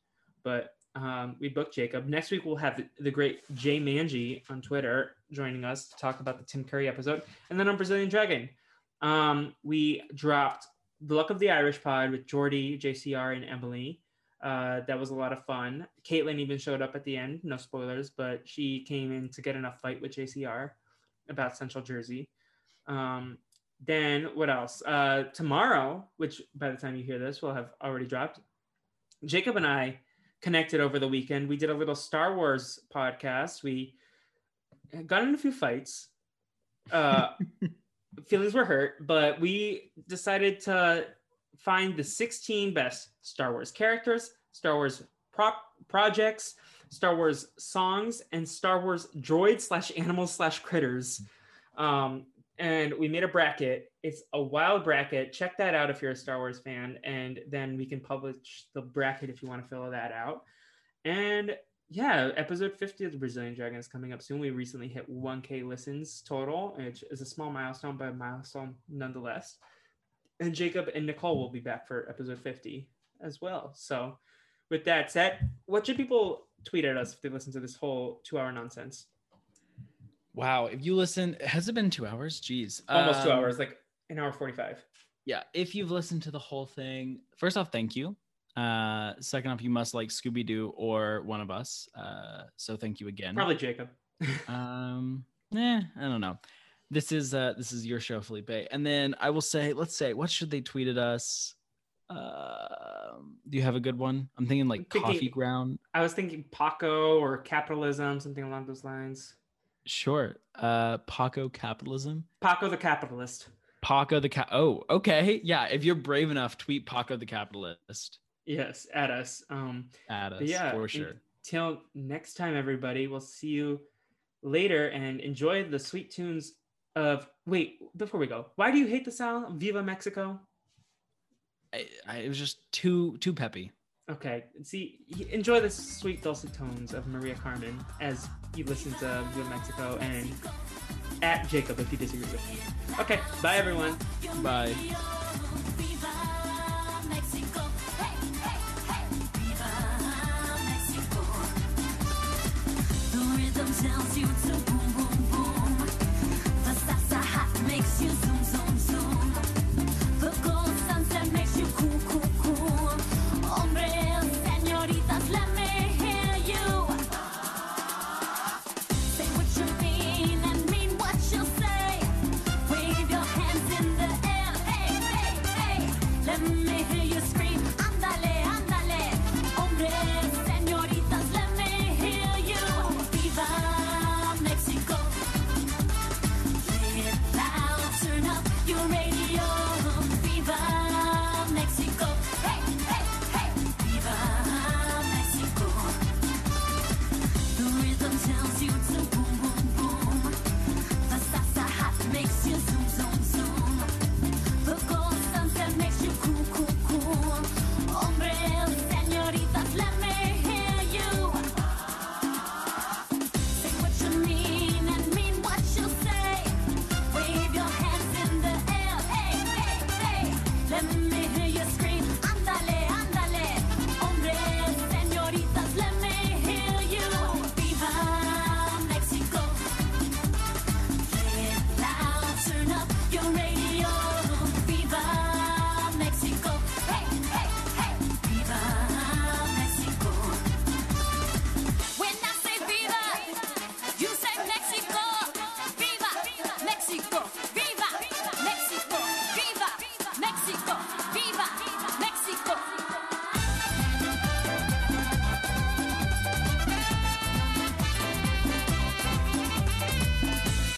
but um, we booked Jacob. Next week, we'll have the, the great Jay Manji on Twitter joining us to talk about the Tim Curry episode. And then on Brazilian Dragon, um, we dropped The Luck of the Irish pod with Jordy, JCR, and Emily. Uh, that was a lot of fun. Caitlin even showed up at the end. No spoilers, but she came in to get in a fight with JCR about Central Jersey. Um, then what else? Uh, tomorrow, which by the time you hear this will have already dropped, Jacob and I connected over the weekend. We did a little Star Wars podcast. We got in a few fights. Uh, [LAUGHS] feelings were hurt, but we decided to find the 16 best Star Wars characters, Star Wars prop projects, Star Wars songs and Star Wars droids slash animals slash critters Um, and we made a bracket. It's a wild bracket. Check that out if you're a Star Wars fan, and then we can publish the bracket if you want to fill that out. And yeah, episode 50 of the Brazilian Dragon is coming up soon. We recently hit 1K listens total, which is a small milestone, but a milestone nonetheless. And Jacob and Nicole will be back for episode 50 as well. So, with that said, what should people tweet at us if they listen to this whole two hour nonsense? Wow. If you listen, has it been two hours? Jeez. Almost two Um, hours, like an hour 45. Yeah. If you've listened to the whole thing, first off, thank you. Uh, second off, you must like Scooby Doo or one of us. Uh, so thank you again. Probably Jacob. [LAUGHS] Um, eh, I don't know. This is uh this is your show, Felipe. And then I will say, let's say, what should they tweet at us? Um, do you have a good one? I'm thinking like I'm thinking- coffee ground. I was thinking Paco or capitalism, something along those lines. Sure. Uh, Paco capitalism. Paco the capitalist. Paco the cat. Oh, okay. Yeah. If you're brave enough, tweet Paco the capitalist Yes, at us. Um, at us yeah, for sure. Till next time, everybody. We'll see you later and enjoy the sweet tunes of. Wait, before we go, why do you hate the sound Viva Mexico? I, I, it was just too too peppy. Okay, see, enjoy the sweet dulcet tones of Maria Carmen as you listen to Viva Mexico and at Jacob if you disagree with me. Okay, bye everyone. Bye. Viva Mexico. Hey, hey, hey. Viva Mexico. The rhythm tells you to boom, boom, boom. The salsa hot makes you zoom, zoom, zoom.